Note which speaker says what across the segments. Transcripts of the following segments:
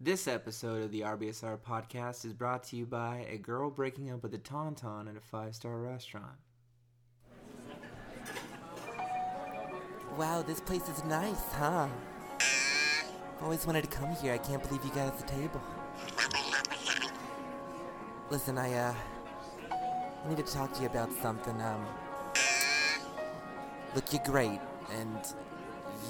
Speaker 1: This episode of the RBSR podcast is brought to you by a girl breaking up with a tauntaun at a five star restaurant.
Speaker 2: Wow, this place is nice, huh? Always wanted to come here. I can't believe you got us a table. Listen, I uh I need to talk to you about something. Um Look, you're great and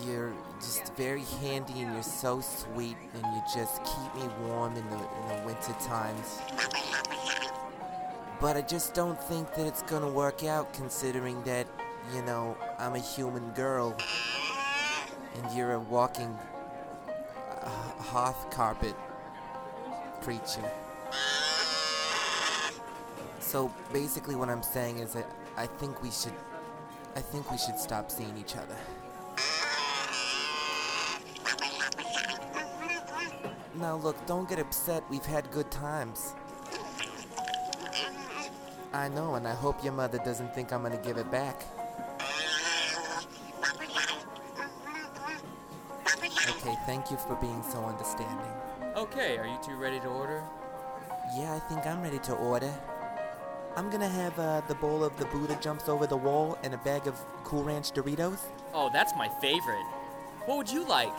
Speaker 2: you're just very handy and you're so sweet and you just keep me warm in the in the winter times. But I just don't think that it's gonna work out considering that, you know, I'm a human girl and you're a walking uh, hearth carpet creature. So basically what I'm saying is that I think we should I think we should stop seeing each other. Now look, don't get upset. We've had good times. I know, and I hope your mother doesn't think I'm gonna give it back. Okay, thank you for being so understanding.
Speaker 3: Okay, are you two ready to order?
Speaker 2: Yeah, I think I'm ready to order. I'm gonna have uh, the bowl of the Buddha jumps over the wall and a bag of Cool Ranch Doritos.
Speaker 3: Oh, that's my favorite. What would you like?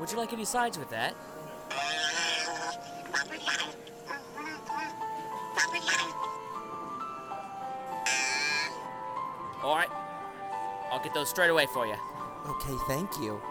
Speaker 3: Would you like any sides with that? Alright. I'll get those straight away for you.
Speaker 2: Okay, thank you.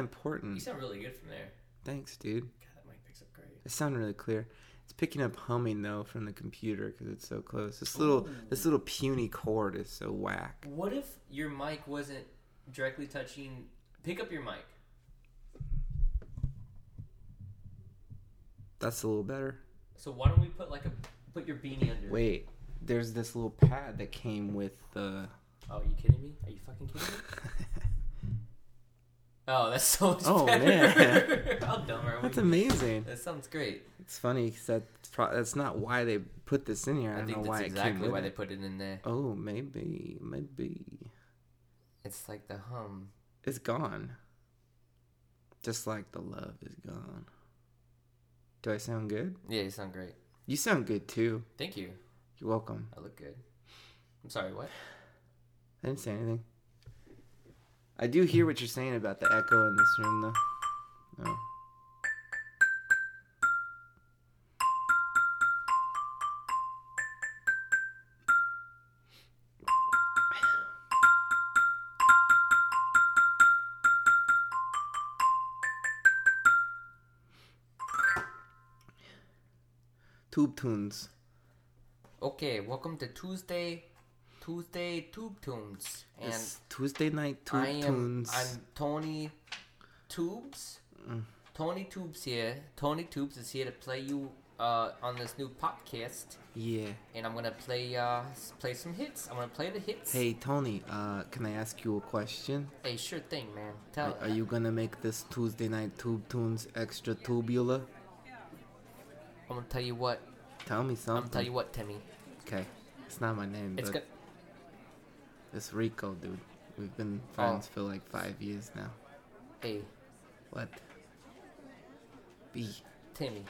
Speaker 1: I'm. It's not
Speaker 3: You sound really good from there.
Speaker 1: Thanks, dude.
Speaker 3: God, that mic picks up great.
Speaker 1: It sounded really clear. It's picking up humming though from the computer because it's so close. This little this little puny cord is so whack.
Speaker 3: What if your mic wasn't directly touching? Pick up your mic.
Speaker 1: That's a little better.
Speaker 3: So why don't we put like a put your beanie under?
Speaker 1: Wait, there's this little pad that came with the.
Speaker 3: Oh, are you kidding me? Are you fucking kidding me? Oh, that's so much
Speaker 1: Oh,
Speaker 3: better.
Speaker 1: man.
Speaker 3: How dumb are we?
Speaker 1: That's amazing.
Speaker 3: That sounds great.
Speaker 1: It's funny because that's, pro- that's not why they put this in here. I,
Speaker 3: I,
Speaker 1: don't
Speaker 3: think
Speaker 1: know
Speaker 3: that's
Speaker 1: why
Speaker 3: exactly why
Speaker 1: it.
Speaker 3: they put it in there.
Speaker 1: Oh, maybe, maybe
Speaker 3: It's like the hum.
Speaker 1: it's gone. Just like the love is gone. Do I sound good?
Speaker 3: Yeah, you sound great.
Speaker 1: You sound good too.
Speaker 3: Thank you.
Speaker 1: You're welcome.
Speaker 3: I look good. I'm sorry. What?
Speaker 1: I didn't say anything. I do hear what you're saying about the echo in this room, though. Oh. Tube tunes.
Speaker 3: Okay, welcome to Tuesday, Tuesday Tube Tunes, and
Speaker 1: It's Tuesday night tube
Speaker 3: I am
Speaker 1: tunes.
Speaker 3: I'm Tony Tubes.
Speaker 1: Mm.
Speaker 3: Tony Tubes here. Tony Tubes is here to play you uh, on this new podcast,
Speaker 1: Yeah.
Speaker 3: and I'm gonna play uh, play some hits. I'm gonna play the hits.
Speaker 1: Hey Tony, uh, can I ask you a question?
Speaker 3: Hey, sure thing, man.
Speaker 1: Are,
Speaker 3: Tell.
Speaker 1: are you gonna make this Tuesday night tube tunes extra tubular?
Speaker 3: I'm gonna tell you what.
Speaker 1: Tell me something.
Speaker 3: I'm gonna tell you what, Timmy.
Speaker 1: Okay, it's not my name,
Speaker 3: It's
Speaker 1: but
Speaker 3: good.
Speaker 1: It's Rico, dude. We've been friends for like five years now.
Speaker 3: Hey,
Speaker 1: What? B,
Speaker 3: Timmy.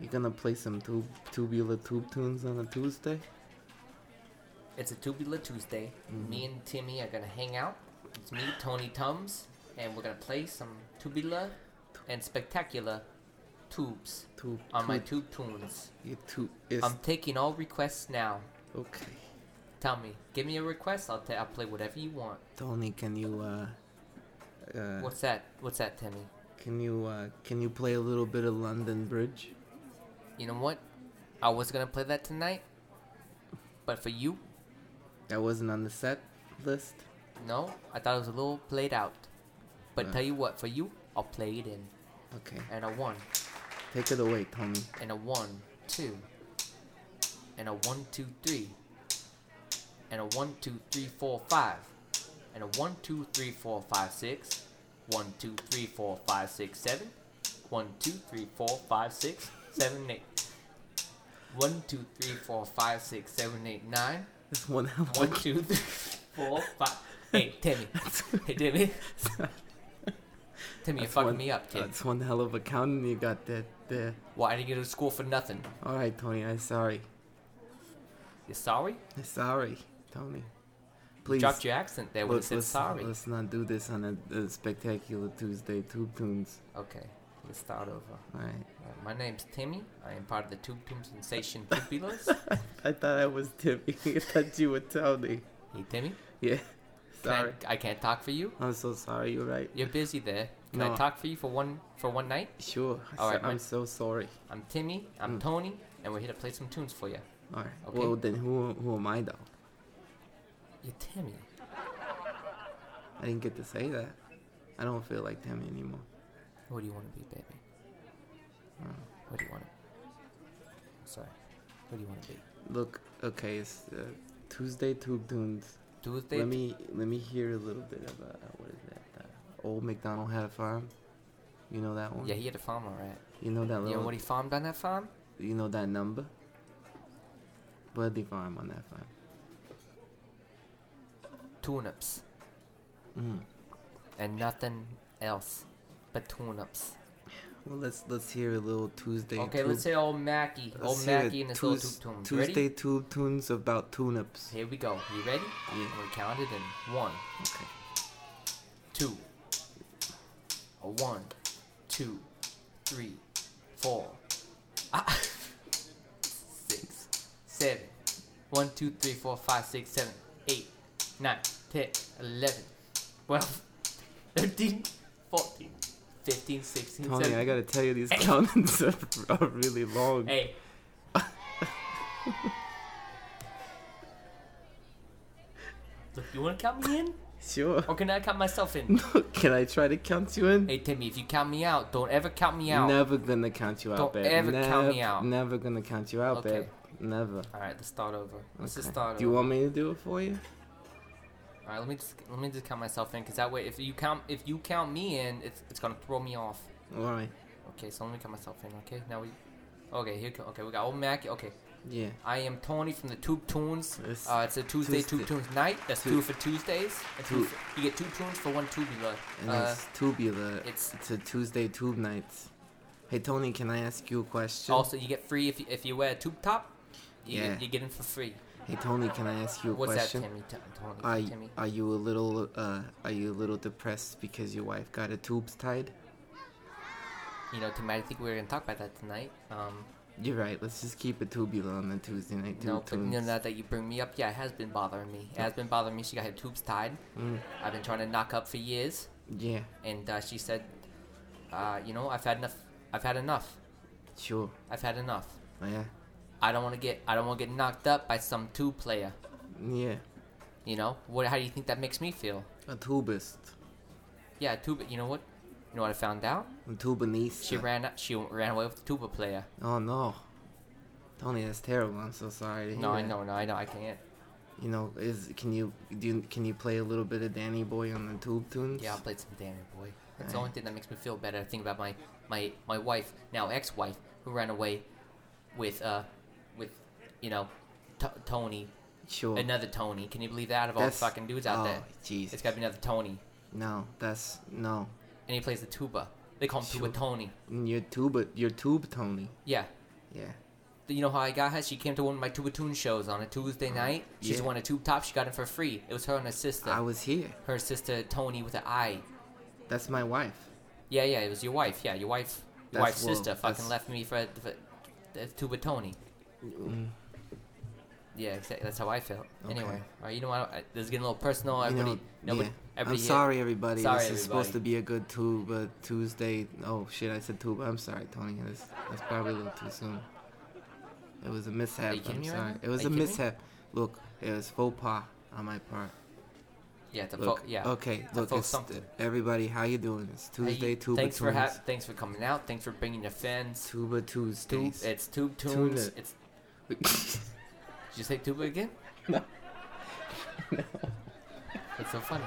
Speaker 1: you gonna play some tube tubular tube tunes on a Tuesday?
Speaker 3: It's a Tubular Tuesday.
Speaker 1: Mm-hmm.
Speaker 3: Me and Timmy are gonna hang out. It's me, Tony Tums, and we're gonna play some tubular and spectacular tubes
Speaker 1: Tube.
Speaker 3: on my
Speaker 1: tube,
Speaker 3: tube tunes.
Speaker 1: you tube is
Speaker 3: I'm taking all requests now.
Speaker 1: okay.
Speaker 3: Tell me, give me a request. I'll ta- I'll play whatever you want.
Speaker 1: Tony, can you uh, uh,
Speaker 3: What's that? What's that, Timmy?
Speaker 1: can you uh, can you play a little bit of London Bridge?
Speaker 3: You know what? I was gonna play that tonight, but for you,
Speaker 1: That wasn't on the set list.
Speaker 3: no. I thought it was a little played out. But
Speaker 1: Right.
Speaker 3: tell you what, for you, I'll play it in.
Speaker 1: Okay.
Speaker 3: And a one,
Speaker 1: Take it away, Tony.
Speaker 3: and a one, two, and a one, two, three, and a one, two, three, four, five, and a one, two, three, four, five, six, one, two, three, four, five, six, seven, one, two, three, four, five, six, seven, eight. One, two, three, four, five, six, seven, eight, nine.
Speaker 1: This one hell of a
Speaker 3: One, two, three, four, five. Hey, Timmy. Hey, Timmy. Timmy, you're fucking
Speaker 1: one-
Speaker 3: me up, kid.
Speaker 1: That's one hell of a counting you got there. there.
Speaker 3: Why did you go to school for nothing?
Speaker 1: All right, Tony. I'm sorry.
Speaker 3: You're sorry?
Speaker 1: I'm sorry, Tony. Please.
Speaker 3: dropped your accent there when you said sorry.
Speaker 1: let's not do this on a, a spectacular Tuesday Tube Tunes.
Speaker 3: Okay, let's start over.
Speaker 1: All right.
Speaker 3: Uh, my name's Timmy. I am part of the Tube Tube Sensation Tubulas.
Speaker 1: I thought I was Timmy. I thought you were Tony.
Speaker 3: hey, Timmy.
Speaker 1: Yeah.
Speaker 3: Can I-
Speaker 1: Sorry.
Speaker 3: I, can't talk for you.
Speaker 1: I'm so sorry. You're right.
Speaker 3: You're busy there. Can I talk for you for one for one night?
Speaker 1: Sure.
Speaker 3: All right,
Speaker 1: I'm so sorry.
Speaker 3: I'm Timmy. I'm
Speaker 1: Mm.
Speaker 3: Tony, and we're here to play some tunes for you.
Speaker 1: All right.
Speaker 3: Okay.
Speaker 1: Well, then who who am I though?
Speaker 3: You're Timmy.
Speaker 1: I didn't get to say that. I don't feel like Timmy anymore.
Speaker 3: What do you want to be, baby?
Speaker 1: Uh,
Speaker 3: What do you want to? Sorry. What do you want to be?
Speaker 1: look, okay, it's uh, Tuesday Tube Tunes.
Speaker 3: Tuesday.
Speaker 1: Let me let me hear a little bit of uh, what is that? Uh, Old McDonald had a farm. You know that one?
Speaker 3: Yeah, he had a farm, alright.
Speaker 1: You know that
Speaker 3: You
Speaker 1: little.
Speaker 3: know what he farmed on that farm?
Speaker 1: you know that number? What did they farm on that farm?
Speaker 3: Tune-ups.
Speaker 1: Mm.
Speaker 3: and nothing else but tune-ups.
Speaker 1: Well, let's let's hear a little Tuesday.
Speaker 3: Okay,
Speaker 1: tube-
Speaker 3: let's say old Mackie,
Speaker 1: let's
Speaker 3: old Mackie and his little tube tunes.
Speaker 1: Tuesday
Speaker 3: Ready?
Speaker 1: Tube Tunes about tune-ups.
Speaker 3: Here we go. You ready?
Speaker 1: Yeah.
Speaker 3: I'm count it in one,
Speaker 1: Okay.
Speaker 3: two, a one, two, three, four, ah, six, seven, one, two, three, four, five, six, seven, eight, nine, ten, eleven, twelve, thirteen, fourteen, fifteen, sixteen,
Speaker 1: Tony,
Speaker 3: seventeen.
Speaker 1: I gotta tell you, these
Speaker 3: Hey.
Speaker 1: countings are, are really long.
Speaker 3: Hey. Look, you wanna count me in?
Speaker 1: Sure.
Speaker 3: Or can I count myself in?
Speaker 1: No, Can I try to count you in?
Speaker 3: Hey Timmy, if you count me out, don't ever count me out.
Speaker 1: Never gonna count you out,
Speaker 3: Don't
Speaker 1: babe.
Speaker 3: ever count me out.
Speaker 1: Never gonna count you out,
Speaker 3: Okay.
Speaker 1: babe. Never.
Speaker 3: Alright, let's start over. Let's just
Speaker 1: Okay.
Speaker 3: start
Speaker 1: Do you want me to do it for you?
Speaker 3: Alright, let me just let me just count myself in, cause that way, if you count if you count me in, it's it's gonna throw me off.
Speaker 1: All right.
Speaker 3: Okay, so let me count myself in. Okay, now we. Okay, here. Okay, we got old Mac. Okay,
Speaker 1: Yeah.
Speaker 3: I am Tony from the Tube Tunes.
Speaker 1: It's
Speaker 3: Uh, it's a Tuesday,
Speaker 1: Tuesday.
Speaker 3: Tube Tunes night. That's
Speaker 1: Tu-
Speaker 3: two for Tuesdays. Two for, you get two tunes for one tubular.
Speaker 1: and
Speaker 3: Uh,
Speaker 1: it's tubular.
Speaker 3: it's-
Speaker 1: It's, a Tuesday tube nights. Hey Tony, can I ask you a question?
Speaker 3: also, you get free if you, if you wear a tube top. You,
Speaker 1: Yeah.
Speaker 3: get, you get in for free.
Speaker 1: Hey Tony, can I ask you a
Speaker 3: What's
Speaker 1: question?
Speaker 3: that, Timmy? T- Tony,
Speaker 1: Are y-
Speaker 3: Timmy.
Speaker 1: are you a little uh are you a little depressed because your wife got her tubes tied?
Speaker 3: You know, Timmy, I think we were gonna talk about that tonight. Um,
Speaker 1: You're right. Let's just keep it tubular on the Tuesday night tube
Speaker 3: no, but you know, now that you bring me up, yeah, it has been bothering me. It has been bothering me. She got her tubes tied.
Speaker 1: Mm,
Speaker 3: I've been trying to knock up for years,
Speaker 1: yeah,
Speaker 3: and uh, she said, uh, you know, I've had enough. I've had enough.
Speaker 1: sure.
Speaker 3: I've had enough.
Speaker 1: Oh, yeah,
Speaker 3: I don't want to get. I don't want to get knocked up by some tube player.
Speaker 1: yeah.
Speaker 3: You know, what? How do you think that makes me feel?
Speaker 1: A tubist,
Speaker 3: Yeah, tuba. You know what? You know what I found out?
Speaker 1: a tubanista.
Speaker 3: She ran. She ran away with the tuba player.
Speaker 1: Oh no, Tony, that's terrible. I'm so sorry
Speaker 3: No, I know. No, I know. I can't.
Speaker 1: You know, is can you do? You, can you play a little bit of Danny Boy on the tube tunes?
Speaker 3: Yeah, I played some Danny Boy. That's the
Speaker 1: Alright.
Speaker 3: only thing that makes me feel better. I think about my my my wife, now ex-wife, who ran away with uh you know T- Tony,
Speaker 1: sure.
Speaker 3: another Tony. Can you believe that? Out of all the fucking dudes out
Speaker 1: oh,
Speaker 3: there,
Speaker 1: jeez.
Speaker 3: it's got to be another Tony,
Speaker 1: No, that's no.
Speaker 3: and he plays the tuba. They call him
Speaker 1: Sure.
Speaker 3: Tuba Tony.
Speaker 1: Your tuba, your tube, Tony.
Speaker 3: Yeah.
Speaker 1: Yeah.
Speaker 3: You know how I got her? She came to one of my Tuba Tune shows on a Tuesday night. She's
Speaker 1: Yeah.
Speaker 3: won a tube top. She got it for free. It was her and her sister.
Speaker 1: I was here.
Speaker 3: her sister Tony with an I.
Speaker 1: That's my wife.
Speaker 3: Yeah, yeah, it was your wife. Yeah, your wife, your wife's
Speaker 1: well,
Speaker 3: sister fucking left me for, for, for Tuba Tony.
Speaker 1: Mm,
Speaker 3: Yeah, exactly. That's how I felt.
Speaker 1: Okay.
Speaker 3: Anyway, all right, you know what? I- This is getting a little personal.
Speaker 1: you know,
Speaker 3: nobody,
Speaker 1: yeah.
Speaker 3: everybody.
Speaker 1: I'm sorry, everybody.
Speaker 3: Sorry,
Speaker 1: this is supposed to be a good tuba uh, Tuesday. Oh shit, I said tuba. I'm sorry, Tony. That's, that's probably a little too soon. It was a mishap. I'm
Speaker 3: me right
Speaker 1: sorry. It was a
Speaker 3: kidding me?
Speaker 1: mishap. Look, it was faux pas on my part.
Speaker 3: Yeah, to
Speaker 1: Look,
Speaker 3: vote. Yeah.
Speaker 1: Okay,
Speaker 3: to
Speaker 1: look, it's, everybody, how you doing? It's
Speaker 3: Hey,
Speaker 1: Tuesday, Tuba
Speaker 3: thanks for
Speaker 1: Tunes.
Speaker 3: ha- thanks for coming out. Thanks for bringing your fans.
Speaker 1: Tuba
Speaker 3: Tube,
Speaker 1: Tuesdays.
Speaker 3: it's Tube
Speaker 1: Tune
Speaker 3: Tunes.
Speaker 1: it.
Speaker 3: It's did you say Tuba again?
Speaker 1: No. no.
Speaker 3: It's so funny.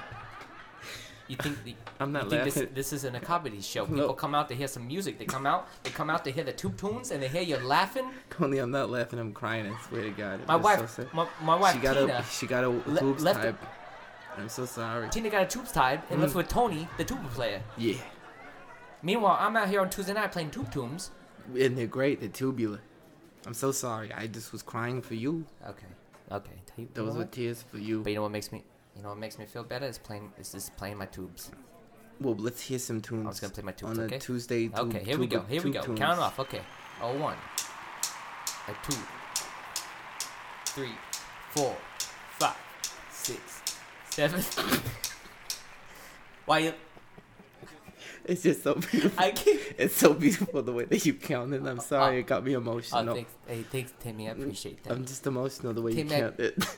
Speaker 3: You think the,
Speaker 1: I'm not
Speaker 3: you think this,
Speaker 1: laughing.
Speaker 3: this isn't a comedy show?
Speaker 1: No.
Speaker 3: People come out to hear some music. They come out. They come out to hear the tube tunes, and they hear you laughing.
Speaker 1: Tony, I'm not laughing. I'm crying. I swear to God.
Speaker 3: My wife,
Speaker 1: so
Speaker 3: my, my wife
Speaker 1: she got
Speaker 3: Tina,
Speaker 1: a she got a
Speaker 3: le-
Speaker 1: tubes
Speaker 3: left
Speaker 1: type. I'm so sorry.
Speaker 3: Tina got a tubes tied and left
Speaker 1: Mm.
Speaker 3: with Tony, the tuba player.
Speaker 1: Yeah,
Speaker 3: Meanwhile, I'm out here on Tuesday night playing tube tunes.
Speaker 1: and they're great. They're tubular. I'm so sorry. I just was crying for you.
Speaker 3: Okay, okay. Tell you- you
Speaker 1: Those
Speaker 3: know
Speaker 1: were
Speaker 3: what?
Speaker 1: tears for you.
Speaker 3: But you know what makes me, you know what makes me feel better is playing. Is just playing my tubes.
Speaker 1: Well, let's hear some tunes.
Speaker 3: I was gonna play my tunes.
Speaker 1: on a Tuesday. Tube,
Speaker 3: Okay, here we go. Here we go.
Speaker 1: tunes.
Speaker 3: Count off. Okay. A one, a two, three, four, five, six, seven. Why you?
Speaker 1: It's just so beautiful.
Speaker 3: I can't.
Speaker 1: It's so beautiful the way that you counted. I'm sorry,
Speaker 3: Oh.
Speaker 1: it got me
Speaker 3: Oh,
Speaker 1: emotional.
Speaker 3: thanks. Hey, thanks, Timmy. I appreciate that.
Speaker 1: I'm just emotional the way you
Speaker 3: Tim, I-
Speaker 1: counted.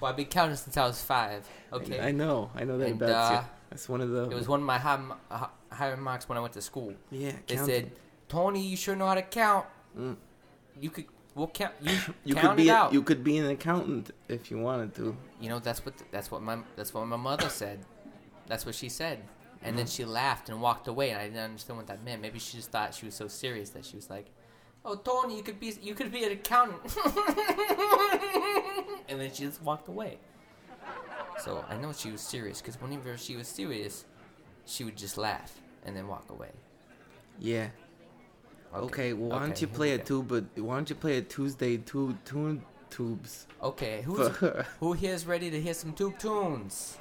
Speaker 3: Well, I've been counting since I was five. Okay.
Speaker 1: I know. I know that
Speaker 3: And,
Speaker 1: about you.
Speaker 3: uh,
Speaker 1: That's one of the.
Speaker 3: It was one of my high, uh, higher marks when I went to school.
Speaker 1: yeah.
Speaker 3: They said, "Tony, you sure know how to count.
Speaker 1: Mm.
Speaker 3: You could, we'll count. You,
Speaker 1: You
Speaker 3: count
Speaker 1: could be
Speaker 3: it out.
Speaker 1: you could be an accountant if you wanted to.
Speaker 3: You know, that's what that's what my that's what my mother said. That's what she said. And then she laughed and walked away, and I didn't understand what that meant. Maybe she just thought she was so serious that she was like, "Oh, Tony, you could be you could be an accountant." and then she just walked away. So I know she was serious because whenever she was serious, she would just laugh and then walk away.
Speaker 1: Yeah. Okay. well, why don't you play a
Speaker 3: go.
Speaker 1: tube? Why don't you play a Tuesday tube tune tubes?
Speaker 3: Okay, who's who here's ready to hear some tube tunes?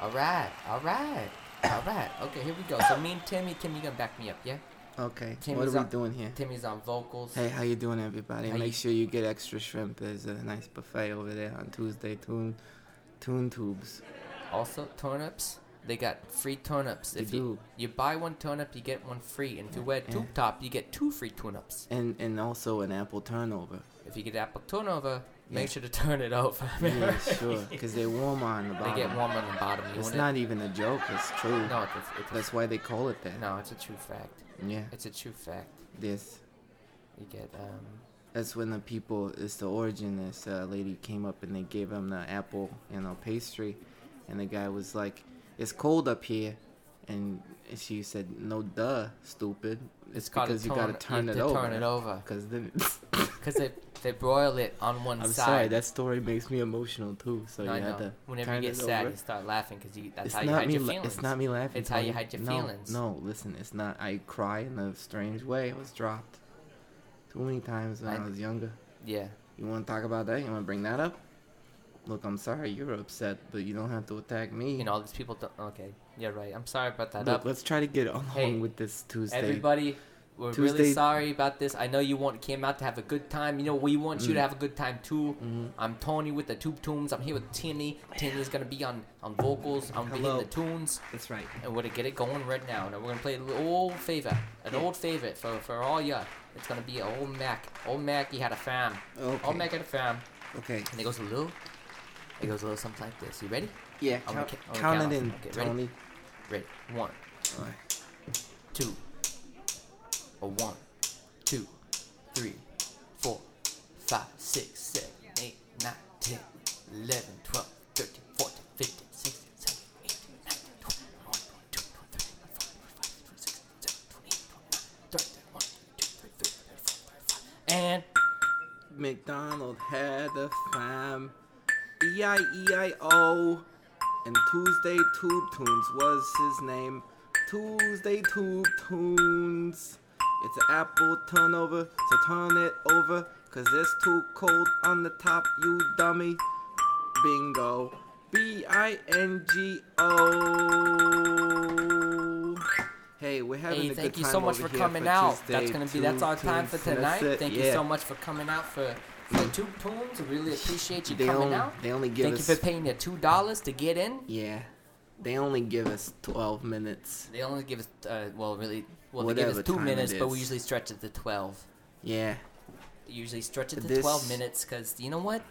Speaker 3: All right, all right, all right. Okay, here we go. So me and Timmy, Timmy, you gonna back me up, yeah?
Speaker 1: okay.
Speaker 3: Timmy's
Speaker 1: what are we
Speaker 3: on-
Speaker 1: doing here?
Speaker 3: Timmy's on vocals.
Speaker 1: Hey, how you doing, everybody?
Speaker 3: How
Speaker 1: Make
Speaker 3: you-
Speaker 1: sure you get extra shrimp. There's a nice buffet over there on Tuesday. Tune, tune tubes.
Speaker 3: Also, turnips. They got free turnips.
Speaker 1: They
Speaker 3: If you
Speaker 1: do.
Speaker 3: you buy one turnip, you get one free. And if you wear
Speaker 1: Yeah.
Speaker 3: tube top, you get two free turnips.
Speaker 1: And and also an apple turnover.
Speaker 3: If you get apple turnover, make sure to turn it over.
Speaker 1: yeah, sure. Because they're warmer on the bottom.
Speaker 3: They get warm on the bottom. You
Speaker 1: It's not even a joke. It's true.
Speaker 3: No, it's, it's, it's
Speaker 1: That's why they call it that.
Speaker 3: no, it's a true fact.
Speaker 1: Yeah.
Speaker 3: It's a true fact.
Speaker 1: This.
Speaker 3: You get um.
Speaker 1: That's when the people. It's the origin. This uh, lady came up and they gave him the apple, you know, pastry, and the guy was like, "It's cold up here," and she said, "No, duh, stupid. It's,
Speaker 3: a
Speaker 1: because you gotta
Speaker 3: turn- you
Speaker 1: it over."
Speaker 3: turn it over.
Speaker 1: Because then.
Speaker 3: Because they, they broil it on one side.
Speaker 1: I'm
Speaker 3: side.
Speaker 1: sorry. That story makes me emotional too. So
Speaker 3: no, I
Speaker 1: you
Speaker 3: know.
Speaker 1: have to
Speaker 3: Whenever
Speaker 1: turn
Speaker 3: you get
Speaker 1: it
Speaker 3: sad,
Speaker 1: over.
Speaker 3: you start laughing because you, that's
Speaker 1: it's
Speaker 3: how you
Speaker 1: not
Speaker 3: hide
Speaker 1: me.
Speaker 3: your
Speaker 1: la-
Speaker 3: feelings.
Speaker 1: It's not me laughing.
Speaker 3: It's how you
Speaker 1: Tony.
Speaker 3: hide your
Speaker 1: no,
Speaker 3: feelings.
Speaker 1: No, listen. It's not. I cry in a strange way. I was dropped too many times when I,
Speaker 3: I-
Speaker 1: was younger.
Speaker 3: Yeah.
Speaker 1: You want to talk about that? You want to bring that up? Look, I'm sorry you're upset, but you don't have to attack me.
Speaker 3: You know, all these people don't. Okay. Yeah, right. I'm sorry about that.
Speaker 1: Look,
Speaker 3: Up.
Speaker 1: let's try to get along
Speaker 3: Hey,
Speaker 1: with this Tuesday.
Speaker 3: Everybody, we're really sorry about this. I know you want came out to have a good time. You know, we want you to
Speaker 1: Mm.
Speaker 3: have a good time too.
Speaker 1: Mhm.
Speaker 3: I'm Tony with the Tube Tunes. I'm here with Timmy. Timmy's gonna be on on vocals. I'm gonna be hitting the tunes,
Speaker 1: That's right.
Speaker 3: and we're gonna get it going right now. And we're gonna play an old favorite, an old favorite for for all ya. It's gonna be old Mac. Old Mac, he had a fam.
Speaker 1: Okay.
Speaker 3: Old Mac had a fam,
Speaker 1: Okay.
Speaker 3: and it goes a little. It goes a little something like this. You ready?
Speaker 1: Yeah.
Speaker 3: I'm
Speaker 1: Count,
Speaker 3: ca- I'm
Speaker 1: count it
Speaker 3: count
Speaker 1: in.
Speaker 3: Okay, ready?
Speaker 1: Tony.
Speaker 3: Ready? One,
Speaker 1: Alright.
Speaker 3: two, a one, two, three, four, five, six, seven, eight, nine, ten, eleven, twelve, thirteen, fourteen, fifteen, sixteen, seventeen, eighteen, nineteen, twenty, one, twenty-three, twenty-four, twenty-five, twenty-six, twenty-seven, twenty-eight, twenty-nine, thirty, thirty-one, thirty-two, thirty-three, thirty-four, thirty-five, and
Speaker 1: McDonald had a fam. E I E I O. And Tuesday Tube Tunes was his name. Tuesday Tube Tunes. It's an apple turnover, so turn it over. Cause it's too cold on the top, you dummy. Bingo. B I N G O. Hey, we're having a good time.
Speaker 3: Hey,
Speaker 1: a
Speaker 3: thank
Speaker 1: good
Speaker 3: you so much for coming
Speaker 1: for
Speaker 3: out.
Speaker 1: Tuesday
Speaker 3: That's gonna be that's our time for tonight. Thank you so much for coming out for for two tunes. We really appreciate you
Speaker 1: They
Speaker 3: coming
Speaker 1: only,
Speaker 3: out.
Speaker 1: they only give
Speaker 3: Thank
Speaker 1: us
Speaker 3: you for paying your two dollars to get in.
Speaker 1: Yeah, they only give us twelve minutes.
Speaker 3: They only give us uh, well, really, well, they give us two minutes, but we usually stretch it to twelve.
Speaker 1: Yeah,
Speaker 3: They usually stretch it to
Speaker 1: This-
Speaker 3: twelve minutes because you know what?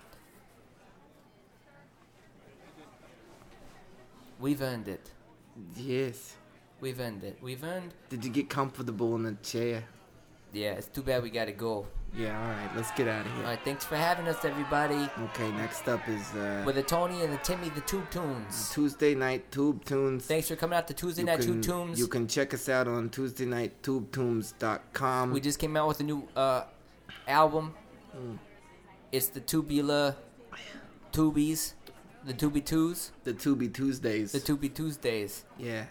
Speaker 3: We've earned it.
Speaker 1: Yes.
Speaker 3: We've earned it. We've earned.
Speaker 1: Did you get comfortable in the chair?
Speaker 3: Yeah, it's too bad we gotta go.
Speaker 1: Yeah, alright, let's get out of here.
Speaker 3: All right, thanks for having us, everybody.
Speaker 1: Okay, next up is uh,
Speaker 3: With the Tony and the Timmy, the Tube Tunes.
Speaker 1: Tuesday Night Tube Tunes.
Speaker 3: Thanks for coming out to Tuesday
Speaker 1: You
Speaker 3: Night
Speaker 1: can,
Speaker 3: Tube Tunes.
Speaker 1: You can check us out on Tuesday night TuesdayNightTubeTunes.com.
Speaker 3: We just came out with a new uh, album.
Speaker 1: Mm.
Speaker 3: It's the Tubular Tubies, the Tubi Twos,
Speaker 1: the Tubi Tuesdays.
Speaker 3: the Tubi Tuesdays.
Speaker 1: yeah.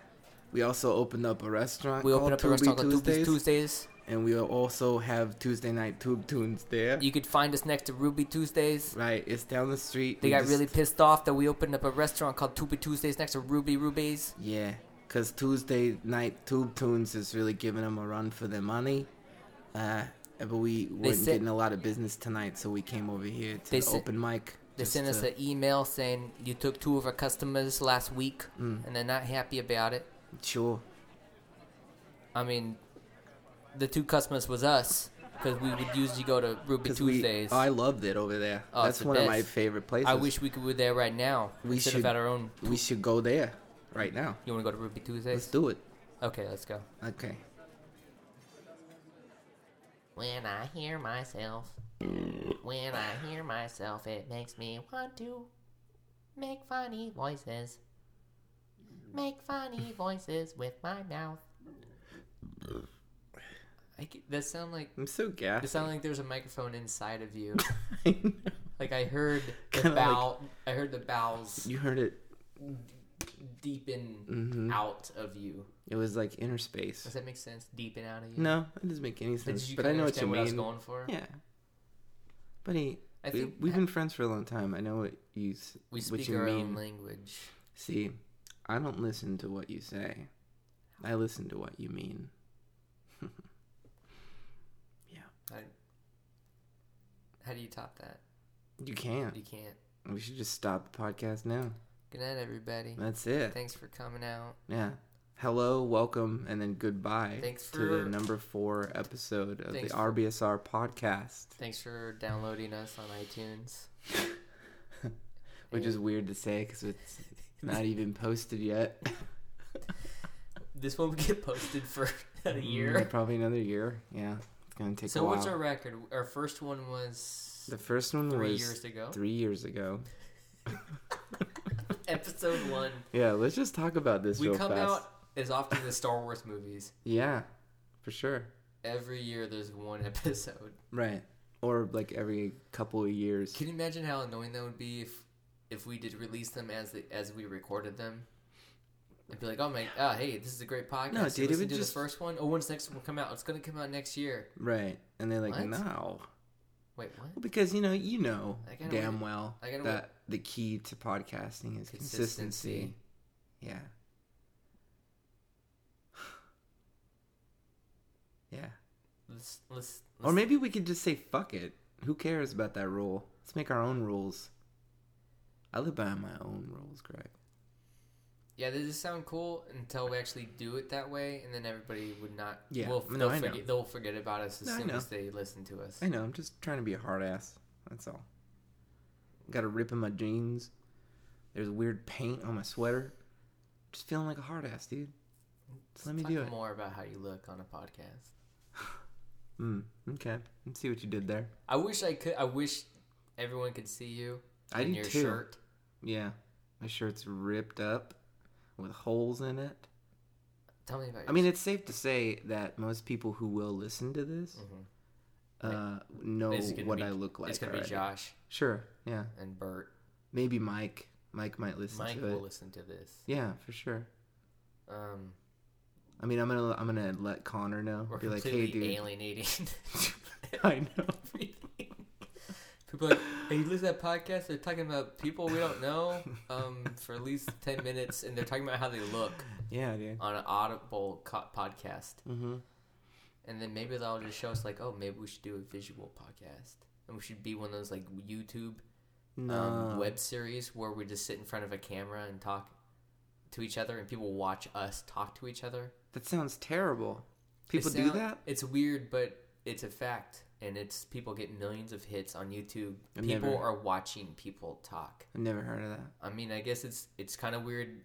Speaker 1: We also opened up a restaurant
Speaker 3: We opened up a
Speaker 1: Tubi
Speaker 3: restaurant called Tubies
Speaker 1: Tuesdays,
Speaker 3: Tuesdays.
Speaker 1: And we will also have Tuesday Night Tube Tunes there.
Speaker 3: You could find us next to Ruby Tuesdays.
Speaker 1: right, it's down the street.
Speaker 3: They
Speaker 1: We
Speaker 3: got
Speaker 1: just-
Speaker 3: really pissed off that we opened up a restaurant called Tubi Tuesdays next to Ruby Rubies.
Speaker 1: Yeah, because Tuesday Night Tube Tunes is really giving them a run for their money. Uh, but we weren't
Speaker 3: said-
Speaker 1: getting a lot of business tonight, so we came over here to the
Speaker 3: said-
Speaker 1: open mic.
Speaker 3: They sent us an email saying you took two of our customers last week
Speaker 1: Mm.
Speaker 3: and they're not happy about it.
Speaker 1: Sure.
Speaker 3: I mean, the two customers was us because we would usually go to Ruby
Speaker 1: 'Cause we,
Speaker 3: Tuesdays.
Speaker 1: I loved it over there.
Speaker 3: Oh,
Speaker 1: That's
Speaker 3: it's the
Speaker 1: one of my favorite places.
Speaker 3: I wish we could be there right now
Speaker 1: We should-
Speaker 3: of at our own.
Speaker 1: we should go there right now.
Speaker 3: You want to go to Ruby Tuesdays?
Speaker 1: Let's do it.
Speaker 3: Okay, let's go.
Speaker 1: Okay.
Speaker 4: When I hear myself, when I hear myself, it makes me want to make funny voices. Make funny voices with my mouth.
Speaker 3: I c that sound like
Speaker 1: I'm so
Speaker 3: it
Speaker 1: gassed.
Speaker 3: sound like there's a microphone inside of you.
Speaker 1: I know.
Speaker 3: like I heard the
Speaker 1: Kinda like-
Speaker 3: bow. I heard the bowels
Speaker 1: you heard it.
Speaker 3: deepen
Speaker 1: Mhm.
Speaker 3: out of you.
Speaker 1: It was like inner space.
Speaker 3: Does that make sense? Deepen out of you.
Speaker 1: No, it doesn't make any
Speaker 3: Did
Speaker 1: sense.
Speaker 3: you
Speaker 1: But I
Speaker 3: kinda
Speaker 1: know what you
Speaker 3: understand
Speaker 1: mean.
Speaker 3: I was going for?
Speaker 1: Yeah. Buddy,
Speaker 3: I
Speaker 1: we,
Speaker 3: think
Speaker 1: we've been friends for a long time. I know what you s-
Speaker 3: we
Speaker 1: what
Speaker 3: speak
Speaker 1: you
Speaker 3: our
Speaker 1: mean.
Speaker 3: own language.
Speaker 1: See, I don't listen to what you say. I listen to what you mean.
Speaker 3: I, how do you top that?
Speaker 1: You can't.
Speaker 3: You can't.
Speaker 1: We should just stop the podcast now.
Speaker 3: Good night, everybody.
Speaker 1: That's it.
Speaker 3: Thanks for coming out.
Speaker 1: Yeah. Hello, welcome, and then goodbye
Speaker 3: Thanks
Speaker 1: to the number four episode of the
Speaker 3: for-
Speaker 1: RBSR podcast,
Speaker 3: Thanks for downloading us on iTunes.
Speaker 1: which is weird to say because it's not even posted yet.
Speaker 3: This one will get posted for a
Speaker 1: Mm,
Speaker 3: year.
Speaker 1: Probably another year. Yeah. To take
Speaker 3: So what's our record? Our first one was
Speaker 1: the first one
Speaker 3: three
Speaker 1: was
Speaker 3: years ago.
Speaker 1: three years ago.
Speaker 3: Episode one.
Speaker 1: Yeah, let's just talk about this
Speaker 3: We come
Speaker 1: fast.
Speaker 3: out as often as Star Wars movies.
Speaker 1: Yeah, for sure.
Speaker 3: Every year there's one episode.
Speaker 1: Right. Or like every couple of years.
Speaker 3: Can you imagine how annoying that would be if if we did release them as the, as we recorded them? It'd be like, oh my, oh ah, hey, this is a great podcast.
Speaker 1: No, dude, it would just-
Speaker 3: the first one. Oh, when's the next one come out? It's gonna come out next year.
Speaker 1: Right. And they're like,
Speaker 3: What?
Speaker 1: no.
Speaker 3: Wait, what?
Speaker 1: Well, because you know, you know damn
Speaker 3: wait-
Speaker 1: well that the key to podcasting is consistency.
Speaker 3: Consistency.
Speaker 1: Yeah. Yeah.
Speaker 3: Let's let's,
Speaker 1: Or
Speaker 3: let's
Speaker 1: maybe we could just say fuck it. Who cares about that rule? Let's make our own rules. I live by my own rules, Greg.
Speaker 3: Yeah, they just sound cool until we actually do it that way, and then everybody would not.
Speaker 1: Yeah,
Speaker 3: will
Speaker 1: no,
Speaker 3: they'll
Speaker 1: I know.
Speaker 3: forget. They'll forget about us as
Speaker 1: No,
Speaker 3: soon as they listen to us.
Speaker 1: I know, I'm just trying to be a hard ass. That's all. Got a rip in my jeans. There's weird paint on my sweater. Just feeling like a hard ass, dude. Just let me do it.
Speaker 3: more about how you look on a podcast.
Speaker 1: Mm, okay. Let's see what you did there.
Speaker 3: I wish I could. I wish everyone could see you
Speaker 1: I
Speaker 3: in
Speaker 1: do
Speaker 3: your
Speaker 1: too.
Speaker 3: shirt.
Speaker 1: Yeah. My shirt's ripped up with holes in it.
Speaker 3: Tell me about. Your
Speaker 1: I mean, it's safe to say that most people who will listen to this
Speaker 3: Mhm.
Speaker 1: uh, know what
Speaker 3: be-
Speaker 1: I look like.
Speaker 3: it's gonna
Speaker 1: already.
Speaker 3: be Josh
Speaker 1: Sure. Yeah.
Speaker 3: and Bert.
Speaker 1: Maybe Mike. Mike might listen
Speaker 3: Mike
Speaker 1: to
Speaker 3: will
Speaker 1: it.
Speaker 3: listen to this.
Speaker 1: Yeah, for sure.
Speaker 3: Um,
Speaker 1: I mean, I'm gonna I'm gonna let Connor know.
Speaker 3: we're
Speaker 1: Be like, hey, dude.
Speaker 3: alienating.
Speaker 1: I know.
Speaker 3: People are like, hey, you listen to that podcast? They're talking about people we don't know um, for at least 10 minutes, and they're talking about how they look
Speaker 1: Yeah, dude.
Speaker 3: on an Audible co- podcast.
Speaker 1: Mm-hmm.
Speaker 3: And then maybe they'll just show us, like, oh, maybe we should do a visual podcast. And we should be one of those, like, YouTube
Speaker 1: No.
Speaker 3: um, web series where we just sit in front of a camera and talk to each other, and people watch us talk to each other.
Speaker 1: that sounds terrible. People
Speaker 3: It
Speaker 1: do that.
Speaker 3: It's weird, but it's a fact, and it's people get millions of hits on YouTube.
Speaker 1: I've
Speaker 3: people
Speaker 1: never-
Speaker 3: are watching people talk.
Speaker 1: I've never heard of that.
Speaker 3: I mean, I guess it's it's kind of weird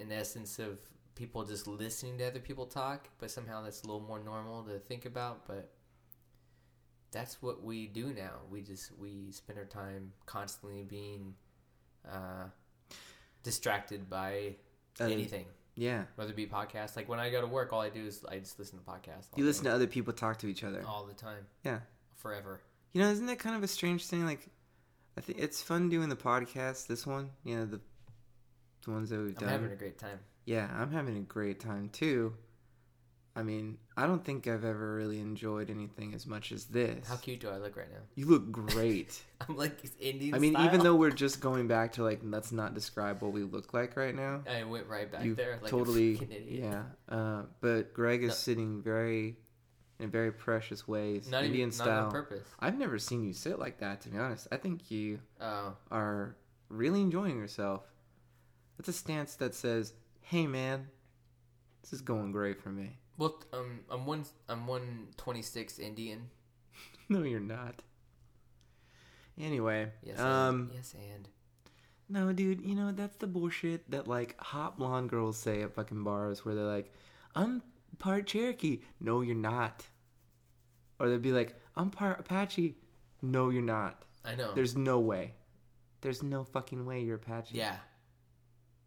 Speaker 3: in essence of people just listening to other people talk, but somehow that's a little more normal to think about. But that's what we do now. We just we spend our time constantly being uh, distracted by
Speaker 1: Uh,
Speaker 3: anything,
Speaker 1: Yeah.
Speaker 3: whether it be podcasts. Like when I go to work, all I do is I just listen to podcasts.
Speaker 1: You listen to other people talk to each other.
Speaker 3: all the time,
Speaker 1: Yeah.
Speaker 3: forever.
Speaker 1: You know, isn't that kind of a strange thing? Like, I think it's fun doing the podcast. This one, you know, the the ones that we've done.
Speaker 3: I'm
Speaker 1: done.
Speaker 3: having a great time.
Speaker 1: yeah, I'm having a great time too. I mean, I don't think I've ever really enjoyed anything as much as this.
Speaker 3: How cute do I look right now?
Speaker 1: You look great.
Speaker 3: I'm like Indian.
Speaker 1: I mean,
Speaker 3: style.
Speaker 1: even though we're just going back to like, let's not describe what we look like right now.
Speaker 3: I went right back
Speaker 1: You
Speaker 3: there, like
Speaker 1: totally, yeah. Uh, but Greg is
Speaker 3: No.
Speaker 1: sitting very, in very precious ways,
Speaker 3: Not
Speaker 1: Indian
Speaker 3: even not
Speaker 1: style.
Speaker 3: on purpose.
Speaker 1: I've never seen you sit like that. To be honest, I think you
Speaker 3: Oh,
Speaker 1: are really enjoying yourself. That's a stance that says, "Hey, man, this is going great for me."
Speaker 3: Well, um, I'm one. I'm one twenty six Indian.
Speaker 1: no, you're not. Anyway,
Speaker 3: Yes,
Speaker 1: um,
Speaker 3: and, yes, and
Speaker 1: no, dude, you know that's the bullshit that like hot blonde girls say at fucking bars, where they're like, "I'm part Cherokee." No, you're not. Or they'd be like, "I'm part Apache." No, you're not.
Speaker 3: I know.
Speaker 1: There's no way. There's no fucking way you're Apache.
Speaker 3: yeah,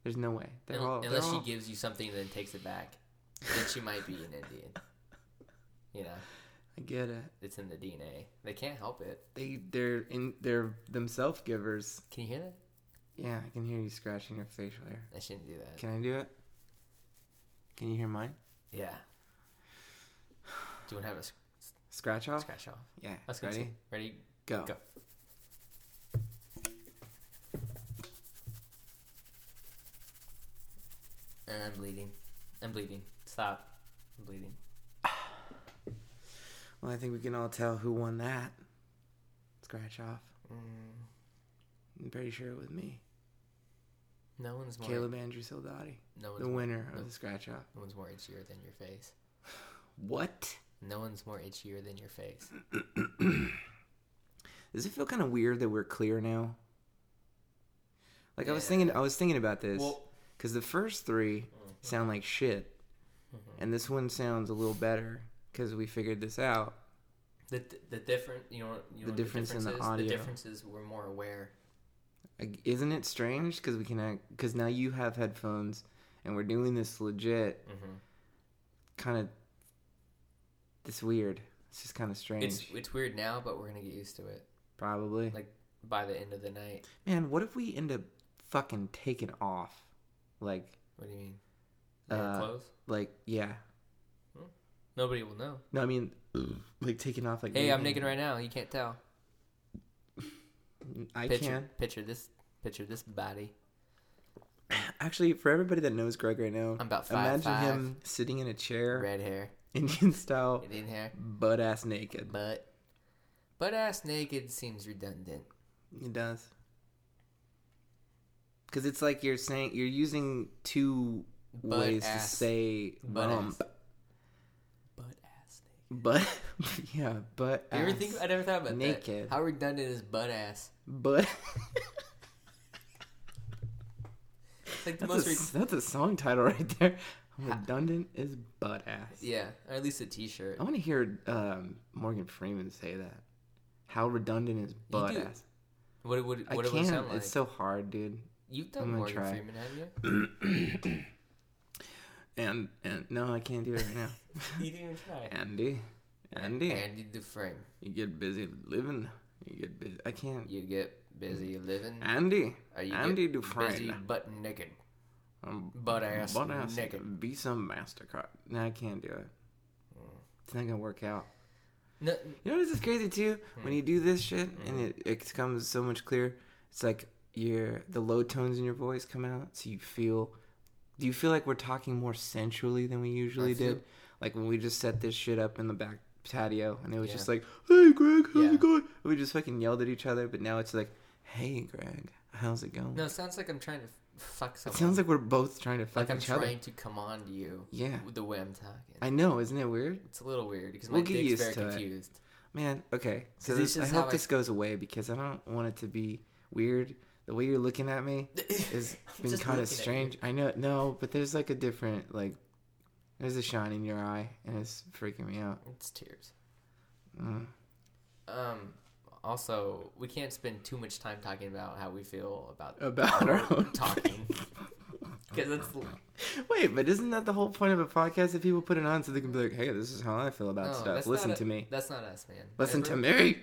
Speaker 1: There's no way. They're
Speaker 3: Un-
Speaker 1: all,
Speaker 3: unless
Speaker 1: all-
Speaker 3: she gives you something and then takes it back, then she might be an Indian. You know,
Speaker 1: I get it.
Speaker 3: it's in the DNA. They can't help it.
Speaker 1: They they're in they're themselves givers.
Speaker 3: Can you hear that?
Speaker 1: Yeah, I can hear you scratching your facial hair.
Speaker 3: I shouldn't do that.
Speaker 1: Can I do it? Can you hear mine?
Speaker 3: Yeah. Do you want to have a s-
Speaker 1: Scratch off?
Speaker 3: scratch off?
Speaker 1: Yeah.
Speaker 3: Gonna
Speaker 1: Ready?
Speaker 3: ready?
Speaker 1: Go.
Speaker 3: Go. And I'm bleeding. I'm bleeding. Stop. I'm bleeding.
Speaker 1: Well, I think we can all tell who won that. Scratch off.
Speaker 3: Mm,
Speaker 1: I'm pretty sure it was me.
Speaker 3: no one's more.
Speaker 1: Caleb Andrew Soldati.
Speaker 3: no one's
Speaker 1: The
Speaker 3: more,
Speaker 1: winner
Speaker 3: no,
Speaker 1: of the scratch off.
Speaker 3: no one's more itchier than your face.
Speaker 1: What?
Speaker 3: No one's more itchier than your face.
Speaker 1: Does it feel kind of weird that we're clear now? Like I was thinking, I was thinking about this
Speaker 3: Well,
Speaker 1: because the first three sound like shit,
Speaker 3: Mhm.
Speaker 1: and this one sounds a little better because we figured this out.
Speaker 3: the the different, you know, you know
Speaker 1: The
Speaker 3: what
Speaker 1: difference in the
Speaker 3: difference is?
Speaker 1: audio.
Speaker 3: The difference is we're more aware.
Speaker 1: Isn't it strange? Because we can, because now you have headphones, and we're doing this legit.
Speaker 3: hmm
Speaker 1: Kind of, it's weird. It's just kind of strange.
Speaker 3: It's it's weird now, but we're gonna get used to it
Speaker 1: Probably.
Speaker 3: like- by the end of the night.
Speaker 1: Man, what if we end up fucking taking off? Like,
Speaker 3: What do you mean?
Speaker 1: Uh, like, yeah.
Speaker 3: Nobody will know.
Speaker 1: No, I mean, like taking off. Like,
Speaker 3: Hey, I'm
Speaker 1: naked.
Speaker 3: naked right now. You can't tell.
Speaker 1: I
Speaker 3: Picture,
Speaker 1: can.
Speaker 3: picture this, picture this body.
Speaker 1: Actually, for everybody that knows Greg right now,
Speaker 3: I'm about five
Speaker 1: imagine
Speaker 3: five,
Speaker 1: him sitting in a chair,
Speaker 3: red hair,
Speaker 1: Indian style,
Speaker 3: Indian hair,
Speaker 1: butt ass naked.
Speaker 3: butt, butt ass naked seems redundant.
Speaker 1: It does. Because it's like you're saying you're using two
Speaker 3: Butt
Speaker 1: ways
Speaker 3: ass.
Speaker 1: to say
Speaker 3: Butt
Speaker 1: bum,
Speaker 3: ass. Butt ass naked.
Speaker 1: but yeah, butt
Speaker 3: You
Speaker 1: ass.
Speaker 3: ever think? I never thought about
Speaker 1: naked.
Speaker 3: that. How redundant is butt ass?
Speaker 1: But
Speaker 3: It's like the
Speaker 1: that's
Speaker 3: most.
Speaker 1: a,
Speaker 3: Re-
Speaker 1: that's a song title right there. Redundant is butt ass.
Speaker 3: yeah, or at least a T-shirt.
Speaker 1: I want to hear um, Morgan Freeman say that. How redundant is butt
Speaker 3: do.
Speaker 1: ass?
Speaker 3: What it would
Speaker 1: I
Speaker 3: what it would
Speaker 1: can't.
Speaker 3: sound like?
Speaker 1: It's so hard, dude.
Speaker 3: You've
Speaker 1: I'm
Speaker 3: done
Speaker 1: gonna
Speaker 3: Morgan
Speaker 1: try.
Speaker 3: Freeman, have you?
Speaker 1: And and no, I can't do it right now.
Speaker 3: You didn't try.
Speaker 1: Andy, Andy,
Speaker 3: Andy Dufresne.
Speaker 1: you get busy living. You get busy. I can't.
Speaker 3: You get busy living.
Speaker 1: Andy,
Speaker 3: Or you
Speaker 1: Andy
Speaker 3: get
Speaker 1: Dufresne.
Speaker 3: busy butt naked.
Speaker 1: Um,
Speaker 3: butt ass
Speaker 1: butt ass
Speaker 3: naked.
Speaker 1: Visa Mastercard. No, I can't do it. It's not gonna work out.
Speaker 3: No,
Speaker 1: You know this is crazy too? When you do this shit and it, it becomes so much clearer, it's like your the low tones in your voice come out, so you feel. Do you feel like we're talking more sensually than we usually
Speaker 3: feel-
Speaker 1: did? Like when we just set this shit up in the back patio, and it was
Speaker 3: Yeah.
Speaker 1: just like, "Hey, Greg, how's
Speaker 3: Yeah.
Speaker 1: it going?" And we just fucking yelled at each other, but now it's like, "Hey, Greg, how's it going?"
Speaker 3: no, it sounds like I'm trying to fuck
Speaker 1: it
Speaker 3: someone.
Speaker 1: sounds like we're both trying to fuck
Speaker 3: like I'm
Speaker 1: each other.
Speaker 3: trying to command you.
Speaker 1: Yeah.
Speaker 3: with the way I'm talking.
Speaker 1: I know, isn't it weird?
Speaker 3: it's a little weird because
Speaker 1: We'll
Speaker 3: my
Speaker 1: get
Speaker 3: dick's
Speaker 1: used
Speaker 3: very
Speaker 1: to it.
Speaker 3: confused.
Speaker 1: Man, okay. So this,
Speaker 3: it's
Speaker 1: I hope
Speaker 3: I-
Speaker 1: this goes away because I don't want it to be weird The way you're looking at me is been kind of
Speaker 3: looking at you.
Speaker 1: strange. I know, no, but there's like a different like. There's a shine in your eye, and it's freaking me out.
Speaker 3: It's tears.
Speaker 1: Mm.
Speaker 3: Um. Also, we can't spend too much time talking about how we feel about
Speaker 1: About our own
Speaker 3: talking. Because it's
Speaker 1: Wait, but isn't that the whole point of a podcast? That people put it on so they can be like, "Hey, this is how I feel about
Speaker 3: no,
Speaker 1: stuff. Listen
Speaker 3: a-
Speaker 1: to me.
Speaker 3: That's not us, man.
Speaker 1: Listen
Speaker 3: Ever-
Speaker 1: to me."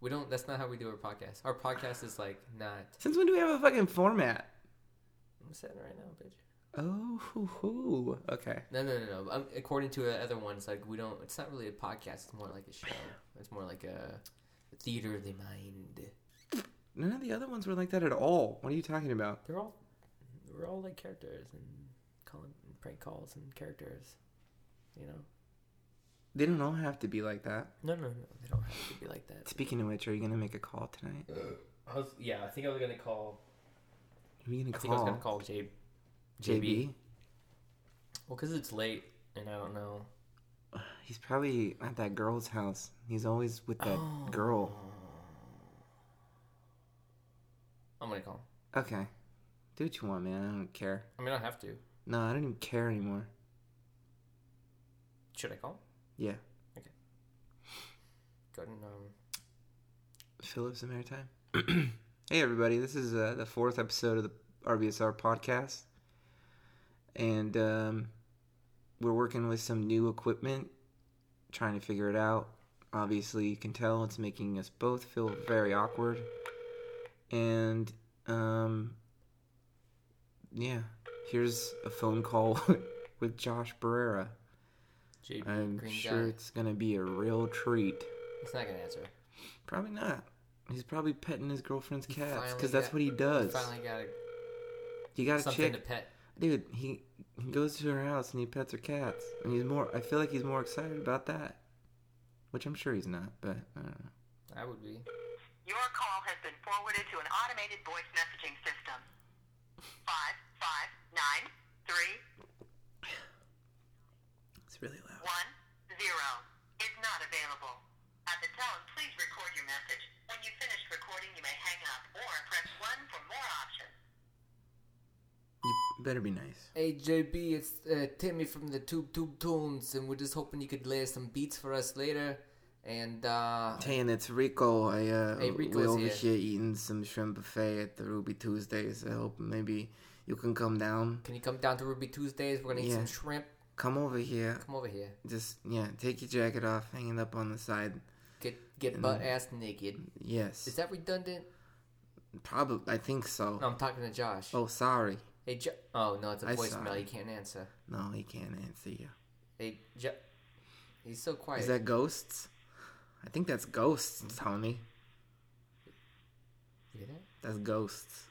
Speaker 3: We don't. That's not how we do our podcast. Our podcast is like not.
Speaker 1: Since when do we have a fucking format?
Speaker 3: I'm saying right now, bitch.
Speaker 1: Oh, hoo, hoo. okay.
Speaker 3: No, no, no, no. Um, according to the other ones, like we don't. It's not really a podcast. It's more like a show. It's more like a theater of the mind.
Speaker 1: None of the other ones were like that at all. What are you talking about?
Speaker 3: They're all. We're all like characters and calling prank calls and characters. You know.
Speaker 1: They don't all have to be like that.
Speaker 3: No, no, no. They don't have to be like that.
Speaker 1: Speaking of which, are you gonna make a call tonight?
Speaker 3: Uh, I was, yeah, I think I was gonna call.
Speaker 1: Who are you gonna
Speaker 3: think I was gonna call J.
Speaker 1: JB.
Speaker 3: Well, because it's late and I don't know.
Speaker 1: He's probably at that girl's house. He's always with that
Speaker 3: Oh.
Speaker 1: girl.
Speaker 3: I'm gonna call.
Speaker 1: Okay. Do what you want, man. I don't care.
Speaker 3: I mean, I have to.
Speaker 1: No, I don't even care anymore.
Speaker 3: Should I call?
Speaker 1: Yeah.
Speaker 3: Go ahead and um.
Speaker 1: Phillips and Maritime. hey, everybody. This is uh, the fourth episode of the RBSR podcast. And um, we're working with some new equipment, trying to figure it out. Obviously, you can tell it's making us both feel very awkward. And, um, yeah, here's a phone call with Josh Barrera.
Speaker 3: JB
Speaker 1: I'm
Speaker 3: Green
Speaker 1: sure
Speaker 3: guy.
Speaker 1: it's going to be a real treat.
Speaker 3: He's not gonna answer.
Speaker 1: Probably not. He's probably petting his girlfriend's
Speaker 3: He
Speaker 1: cats because that's what he does.
Speaker 3: He Finally got a,
Speaker 1: He got a
Speaker 3: something
Speaker 1: chick,
Speaker 3: to pet.
Speaker 1: dude. He he goes to her house and he pets her cats, and he's more. I feel like he's more excited about that, which I'm sure he's not. But I don't know.
Speaker 3: I would be.
Speaker 5: Your call has been forwarded to an automated voice messaging system. Five five nine three
Speaker 1: It's really loud.
Speaker 5: one zero is not available. At the tone, please record your message. When you finish recording, you may hang up or press one for more options.
Speaker 1: You better be nice.
Speaker 3: Hey JB, it's uh, Timmy from the Tube Tube Tunes, and we're just hoping you could lay some beats for us later. And uh,
Speaker 1: Hey, and it's Rico. I uh,
Speaker 3: Hey, Rico's
Speaker 1: we're over
Speaker 3: here.
Speaker 1: here eating some shrimp buffet at the Ruby Tuesdays. I hope maybe you can come down.
Speaker 3: can you come down to Ruby Tuesdays? We're gonna eat
Speaker 1: Yeah.
Speaker 3: some shrimp.
Speaker 1: Come over here.
Speaker 3: Come over here.
Speaker 1: Just yeah, take your jacket off, hanging up on the side.
Speaker 3: Get get butt ass naked.
Speaker 1: Yes,
Speaker 3: Is that redundant?
Speaker 1: probably. I think so.
Speaker 3: No, I'm talking to Josh.
Speaker 1: Oh, sorry.
Speaker 3: Hey, jo- oh no, it's a
Speaker 1: I
Speaker 3: voicemail.
Speaker 1: it.
Speaker 3: You can't answer.
Speaker 1: No, he can't answer you.
Speaker 3: Hey, jo- he's so quiet.
Speaker 1: Is that ghosts? I think that's ghosts, Tony.
Speaker 3: You hear that?
Speaker 1: That's ghosts.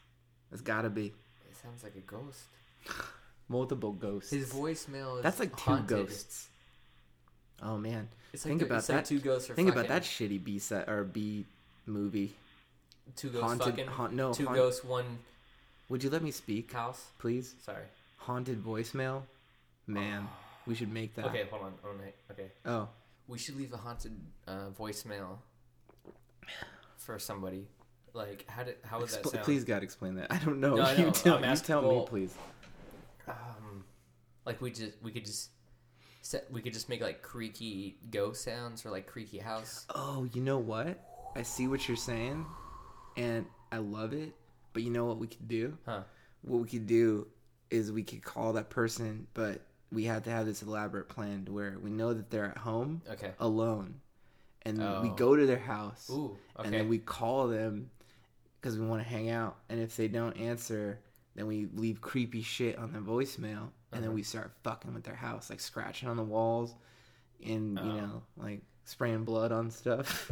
Speaker 1: That's gotta be
Speaker 3: It sounds like a ghost.
Speaker 1: multiple ghosts.
Speaker 3: His voicemail is
Speaker 1: That's like two
Speaker 3: haunted.
Speaker 1: ghosts. Oh man,
Speaker 3: It's
Speaker 1: think
Speaker 3: like
Speaker 1: about
Speaker 3: it's like
Speaker 1: that.
Speaker 3: two ghosts are
Speaker 1: think about that shitty B set or B movie.
Speaker 3: Two ghosts
Speaker 1: haunted-
Speaker 3: fucking.
Speaker 1: haunt- no,
Speaker 3: two
Speaker 1: haunt-
Speaker 3: ghosts, one
Speaker 1: Would you let me speak,
Speaker 3: house.
Speaker 1: please?
Speaker 3: Sorry.
Speaker 1: Haunted voicemail. Man, we should make that.
Speaker 3: Okay, hold on. Oh, okay.
Speaker 1: Oh,
Speaker 3: We should leave a haunted uh, voicemail for somebody. Like, how did how would that sound?
Speaker 1: please, God, explain that. I don't know.
Speaker 3: No, I
Speaker 1: you tell,
Speaker 3: I'm
Speaker 1: you
Speaker 3: asking-
Speaker 1: tell me, please.
Speaker 3: Um, like we just we could just set we could just make like creaky ghost sounds or like creaky house.
Speaker 1: Oh, you know what? I see what you're saying, and I love it. But you know what we could do?
Speaker 3: Huh.
Speaker 1: What we could do is we could call that person, but we have to have this elaborate plan where we know that they're at home
Speaker 3: Okay.
Speaker 1: alone, and we
Speaker 3: Oh.
Speaker 1: go to their house,
Speaker 3: Ooh. Okay.
Speaker 1: and then we call them because we want to hang out. And if they don't answer, then we leave creepy shit on their voicemail, and then
Speaker 3: Uh-huh.
Speaker 1: we start fucking with their house, like scratching on the walls, and you
Speaker 3: Oh.
Speaker 1: know, like spraying blood on stuff.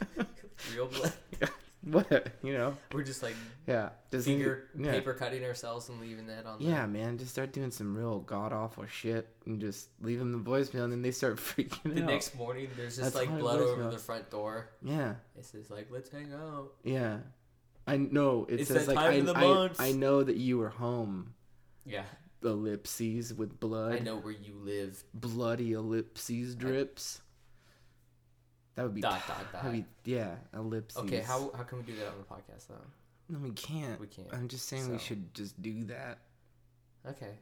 Speaker 3: Real blood.
Speaker 1: what you know?
Speaker 3: We're just like
Speaker 1: Yeah, just
Speaker 3: finger
Speaker 1: yeah.
Speaker 3: paper cutting ourselves and leaving that on.
Speaker 1: Yeah, man, just start doing some real god awful shit and just leave them the voicemail, and then they start freaking
Speaker 3: The, the
Speaker 1: out.
Speaker 3: next morning, there's just
Speaker 1: That's
Speaker 3: like blood over the front door.
Speaker 1: Yeah,
Speaker 3: It says like, "Let's hang out."
Speaker 1: yeah. I know. It
Speaker 3: It's
Speaker 1: says like I,
Speaker 3: the
Speaker 1: I. I know that you were home.
Speaker 3: Yeah,
Speaker 1: Ellipses with blood.
Speaker 3: I know where you live.
Speaker 1: Bloody ellipses drips. That would be
Speaker 3: Dot dot dot.
Speaker 1: That'd be, yeah, ellipses.
Speaker 3: Okay, how how can we do that on the podcast though?
Speaker 1: No, we can't.
Speaker 3: We can't,
Speaker 1: I'm just saying we should just do that.
Speaker 3: Okay.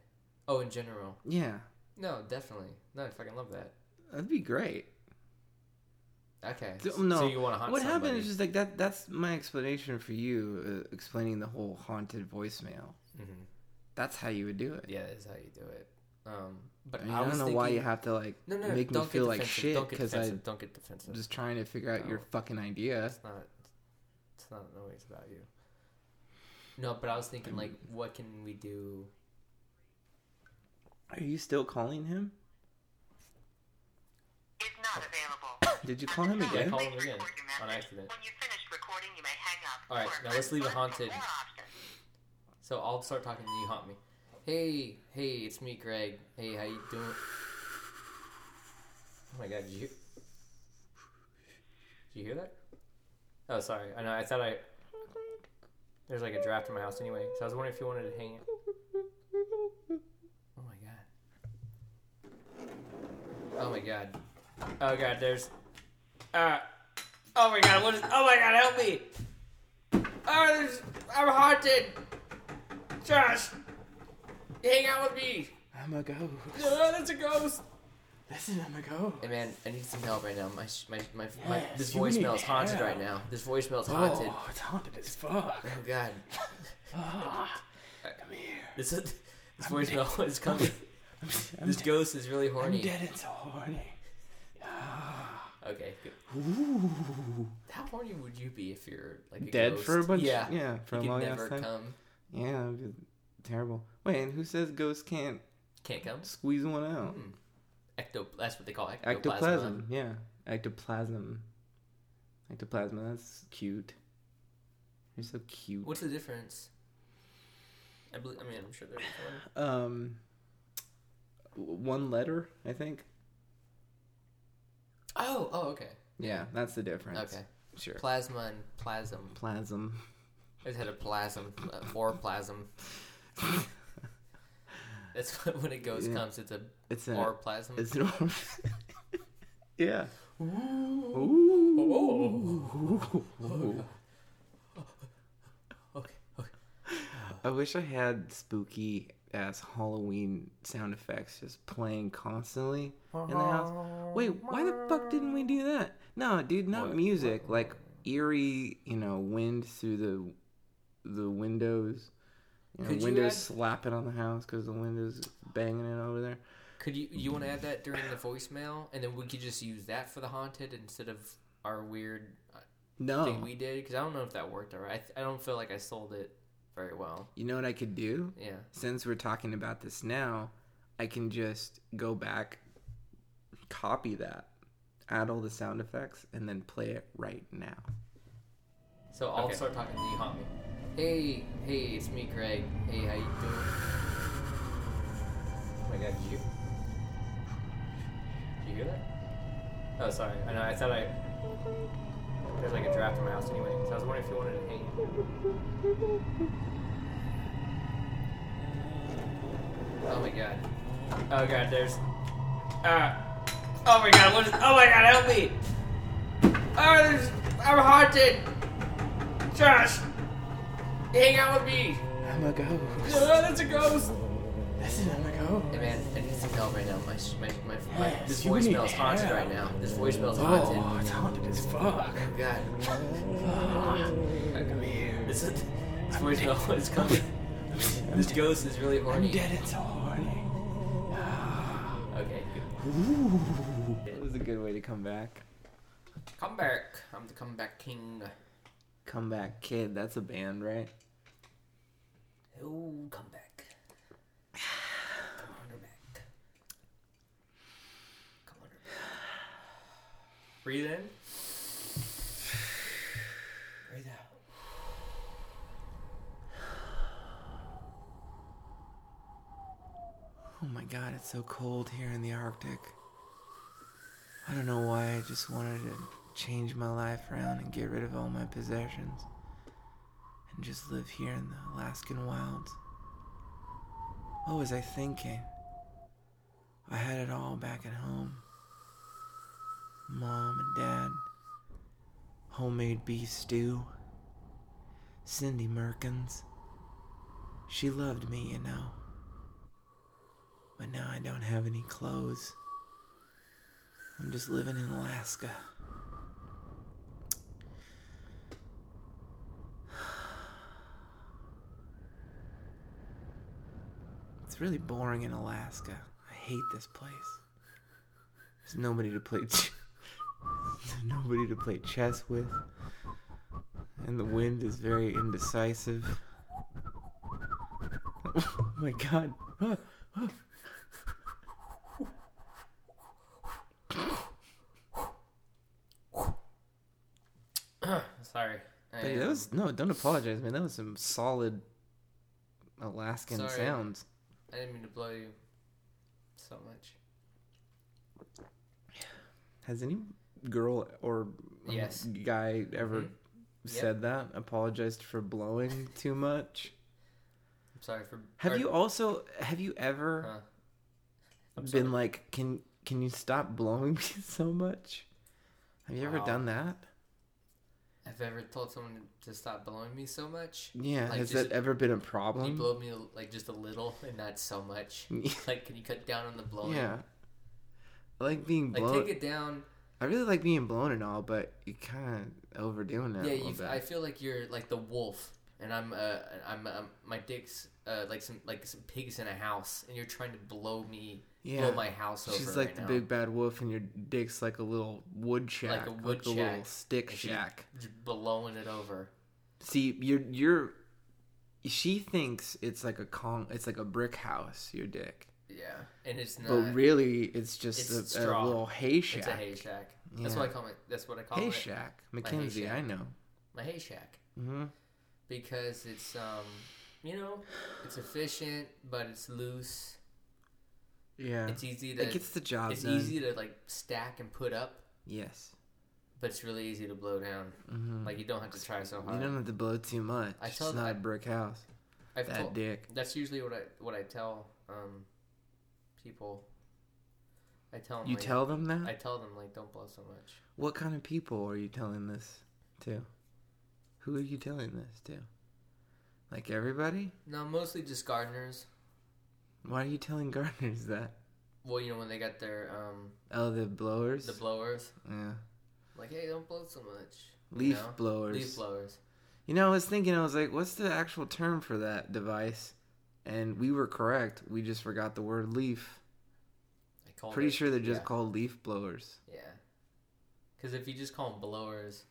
Speaker 3: Oh, in general.
Speaker 1: Yeah,
Speaker 3: No, definitely. No, I fucking love that.
Speaker 1: that'd be great.
Speaker 3: Okay.
Speaker 1: So- no,
Speaker 3: So you want to hunt
Speaker 1: what
Speaker 3: somebody.
Speaker 1: happened is just like that. That's my explanation for you, uh, explaining the whole haunted voicemail.
Speaker 3: Mhm.
Speaker 1: That's how you would do it.
Speaker 3: Yeah, that's how you do it. Um, but
Speaker 1: I, mean,
Speaker 3: I,
Speaker 1: I don't know
Speaker 3: thinking,
Speaker 1: why you have to like
Speaker 3: no, no, no,
Speaker 1: make me feel
Speaker 3: get
Speaker 1: like
Speaker 3: defensive.
Speaker 1: shit
Speaker 3: Don't get
Speaker 1: because
Speaker 3: defensive.
Speaker 1: I'm
Speaker 3: don't get defensive.
Speaker 1: just trying to figure out your fucking idea.
Speaker 3: It's not. It's not always about you. No, but I was thinking like, what can we do?
Speaker 1: Are you still calling him?
Speaker 5: Is not available.
Speaker 1: Did you call him
Speaker 3: again? I
Speaker 1: again?
Speaker 3: called him again on accident.
Speaker 5: When you finish recording, you may hang up.
Speaker 3: All right, now let's leave it haunted. So I'll start talking and you haunt me. Hey, hey, it's me, Greg. Hey, how you doing? Oh my god, did you? Did you hear that? Oh, sorry. I know. I thought I. There's like a draft in my house anyway, so I was wondering if you wanted to hang it. Oh my god. Oh my god. Oh god, there's. Uh. Oh my god, what is. Oh my god, help me! Oh, there's. I'm haunted! Josh! Hang out with me!
Speaker 1: I'm a ghost.
Speaker 3: Oh, that's a ghost!
Speaker 1: Listen, I'm a ghost.
Speaker 3: Hey man, I need some help right now. My sh- my my, my
Speaker 1: Yes,
Speaker 3: this
Speaker 1: you
Speaker 3: voicemail is haunted
Speaker 1: help.
Speaker 3: right now. This voicemail is haunted.
Speaker 1: Oh, it's haunted as fuck.
Speaker 3: Oh god,
Speaker 1: come here.
Speaker 3: this is, this voicemail is coming.
Speaker 1: I'm,
Speaker 3: This ghost is really horny.
Speaker 1: I'm dead and so horny.
Speaker 3: Okay, good.
Speaker 1: Ooh.
Speaker 3: How horny would you be if you're like a
Speaker 1: Dead
Speaker 3: ghost?
Speaker 1: for a bunch.
Speaker 3: Yeah,
Speaker 1: yeah, for
Speaker 3: you
Speaker 1: a long
Speaker 3: never
Speaker 1: ass time.
Speaker 3: come.
Speaker 1: Yeah, terrible. Wait, and who says ghosts can't
Speaker 3: Can't come.
Speaker 1: squeeze one out?
Speaker 3: Hmm. Ecto. That's what they call ectoplasm.
Speaker 1: Ectoplasm, yeah, ectoplasm. Ectoplasm. That's cute. You're so cute.
Speaker 3: What's the difference? I believe. I mean, I'm sure there's one.
Speaker 1: Um, one letter, I think.
Speaker 3: Oh. Oh. Okay.
Speaker 1: Yeah, that's the difference.
Speaker 3: Okay.
Speaker 1: Sure.
Speaker 3: Plasma and plasm.
Speaker 1: Plasm.
Speaker 3: I just had a plasm uh, or plasm. That's what, when a ghost
Speaker 1: Yeah.
Speaker 3: comes. It's a
Speaker 1: It's a.
Speaker 3: or plasm.
Speaker 1: It's an. yeah. Ooh.
Speaker 3: okay. Okay.
Speaker 1: I wish I had spooky ass Halloween sound effects just playing constantly in the house. Wait, why the fuck didn't we do that? No, dude, not
Speaker 3: What?
Speaker 1: music. Like eerie, you know, wind through the the windows. You know,
Speaker 3: Could you
Speaker 1: windows
Speaker 3: add-
Speaker 1: slapping on the house because the windows banging it over there.
Speaker 3: Could you you want to add that during the voicemail, and then we could just use that for the haunted instead of our weird uh,
Speaker 1: No,
Speaker 3: thing we did? Because I don't know if that worked alright. I, th- I don't feel like I sold it very well.
Speaker 1: you know what I could do?
Speaker 3: Yeah.
Speaker 1: Since we're talking about this now, I can just go back, copy that, add all the sound effects, and then play it right now.
Speaker 3: So I'll
Speaker 1: Okay.
Speaker 3: start talking to you, haunt me. Hey, hey, it's me, Greg. Hey, how you doing? Oh my god, did you? Did you hear that? Oh, sorry. I know. I thought I. There's like a draft in my house anyway, so I was wondering if you wanted to hang Oh my god. Oh god, there's. Uh. Oh my god, what is. Oh my god, help me! Oh, there's. I'm haunted! Josh! Hang out with me!
Speaker 1: I'm a ghost.
Speaker 3: Oh, that's a ghost!
Speaker 1: Listen, I'm a ghost.
Speaker 3: Hey man, I need some help right now. My, my, my, my
Speaker 1: Yes,
Speaker 3: this voicemail is haunted
Speaker 1: help.
Speaker 3: right now. This voicemail is haunted.
Speaker 1: Oh, it's haunted as fuck.
Speaker 3: Oh god.
Speaker 1: Come here.
Speaker 3: This, is, this voicemail is coming. This ghost is really horny.
Speaker 1: I'm dead and so horny.
Speaker 3: Okay, good.
Speaker 1: Ooh. That was a good way to come back.
Speaker 3: Come back. I'm the comeback king.
Speaker 1: Comeback Kid, that's a band, right?
Speaker 3: Oh, come back. Come on her back. Come on her back. Breathe in. Breathe out.
Speaker 1: Oh my god, it's so cold here in the Arctic. I don't know why, I just wanted to change my life around and get rid of all my possessions. And just live here in the Alaskan wilds. What was I thinking? I had it all back at home. Mom and dad. Homemade beef stew. Cindy Merkins. She loved me, you know. But now I don't have any clothes. I'm just living in Alaska. It's really boring in Alaska. I hate this place. There's nobody to play. Ch- nobody to play chess with, and the wind is very indecisive. oh my god! Oh, oh. Ah, ah.
Speaker 3: Sorry. I,
Speaker 1: Hey, that was no. Don't apologize, man. That was some solid Alaskan
Speaker 3: Sorry.
Speaker 1: sounds.
Speaker 3: I didn't mean to blow you so much.
Speaker 1: Has any girl or um,
Speaker 3: Yes.
Speaker 1: guy ever
Speaker 3: Mhm.
Speaker 1: said that? Apologized for blowing too much.
Speaker 3: I'm sorry for.
Speaker 1: Have
Speaker 3: or-
Speaker 1: you also have you ever
Speaker 3: Huh. I'm
Speaker 1: been
Speaker 3: sorry.
Speaker 1: like, can can you stop blowing me so much? Have you ever
Speaker 3: Wow.
Speaker 1: done that?
Speaker 3: Have ever told someone to stop blowing me so much?
Speaker 1: Yeah.
Speaker 3: Like,
Speaker 1: has that ever been a problem?
Speaker 3: Can you blow me like just a little and not so much? Like, can you cut down on the blowing?
Speaker 1: yeah. I like being
Speaker 3: Like,
Speaker 1: blown.
Speaker 3: take it down.
Speaker 1: I really like being blown and all, but you kind of overdoing it.
Speaker 3: yeah. I feel like you're like the wolf, and I'm. Uh, I'm. Um, my dick's uh, like some like some pigs in a house, and you're trying to blow me,
Speaker 1: yeah.
Speaker 3: blow my house over.
Speaker 1: She's like
Speaker 3: right
Speaker 1: the
Speaker 3: now.
Speaker 1: big bad wolf, and your dick's like a little wood shack, like
Speaker 3: a wood shack,
Speaker 1: a little stick shack.
Speaker 3: blowing it over.
Speaker 1: See, you're you're. She thinks it's like a con. It's like a brick house. Your dick,
Speaker 3: Yeah, and it's not.
Speaker 1: but really, it's just
Speaker 3: It's
Speaker 1: a, a little hay shack.
Speaker 3: It's a hay shack. That's
Speaker 1: Yeah.
Speaker 3: what I call it. That's what I call it.
Speaker 1: Hay
Speaker 3: it.
Speaker 1: shack,
Speaker 3: hay
Speaker 1: Mackenzie.
Speaker 3: shack.
Speaker 1: I know.
Speaker 3: My hay shack.
Speaker 1: hmm
Speaker 3: because it's um you know it's efficient but it's loose
Speaker 1: Yeah,
Speaker 3: it's easy to
Speaker 1: it gets the job
Speaker 3: it's
Speaker 1: done.
Speaker 3: easy to like stack and put up
Speaker 1: Yes.
Speaker 3: but it's really easy to blow down
Speaker 1: hmm
Speaker 3: like you don't have to try so hard.
Speaker 1: you don't have to blow too much.
Speaker 3: I
Speaker 1: it's
Speaker 3: tell
Speaker 1: not
Speaker 3: I-
Speaker 1: a brick house.
Speaker 3: I've
Speaker 1: That
Speaker 3: told,
Speaker 1: dick.
Speaker 3: that's usually what I what I tell um people I tell them
Speaker 1: You
Speaker 3: like,
Speaker 1: tell them that.
Speaker 3: I tell them like don't blow so much
Speaker 1: What kind of people are you telling this to? Who are you telling this to? Like everybody?
Speaker 3: no mostly just gardeners
Speaker 1: Why are you telling gardeners that?
Speaker 3: well you know when they got their um
Speaker 1: Oh, the blowers?
Speaker 3: the blowers
Speaker 1: yeah.
Speaker 3: like hey don't blow so much you
Speaker 1: Leaf
Speaker 3: know?
Speaker 1: blowers.
Speaker 3: leaf blowers
Speaker 1: You know, I was thinking, I was like, what's the actual term for that device? And we were correct. We just forgot the word leaf. Pretty
Speaker 3: it-
Speaker 1: sure they're just
Speaker 3: yeah.
Speaker 1: called leaf blowers.
Speaker 3: Yeah. Because if you just call them blowers,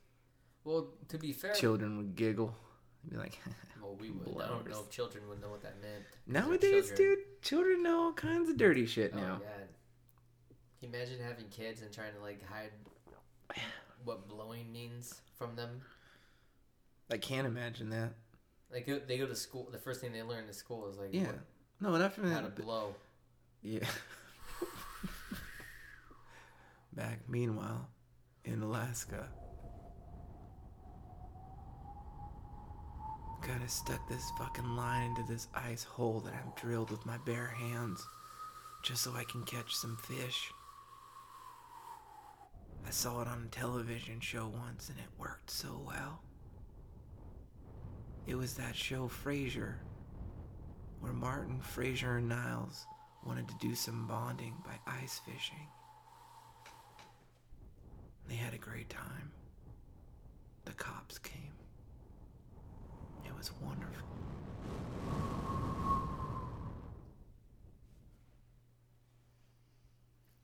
Speaker 3: well, to be fair,
Speaker 1: Children would giggle. Be like,
Speaker 3: well, we would. I don't know if children would know what that meant.
Speaker 1: nowadays,
Speaker 3: children.
Speaker 1: dude, children know all kinds of dirty shit
Speaker 3: Oh
Speaker 1: now.
Speaker 3: god. Can you imagine having kids and trying to like hide what blowing means from them?
Speaker 1: I can't imagine that.
Speaker 3: Like they go to school. The first thing they learn in school is like
Speaker 1: Yeah.
Speaker 3: what-
Speaker 1: No, not from
Speaker 3: how to blow.
Speaker 1: Yeah. Back, meanwhile, in Alaska. God, I stuck this fucking line into this ice hole that I've drilled with my bare hands just so I can catch some fish. I saw it on a television show once and it worked so well. It was that show Frasier, where Martin, Frasier, and Niles wanted to do some bonding by ice fishing. They had a great time. The cops came. Was wonderful.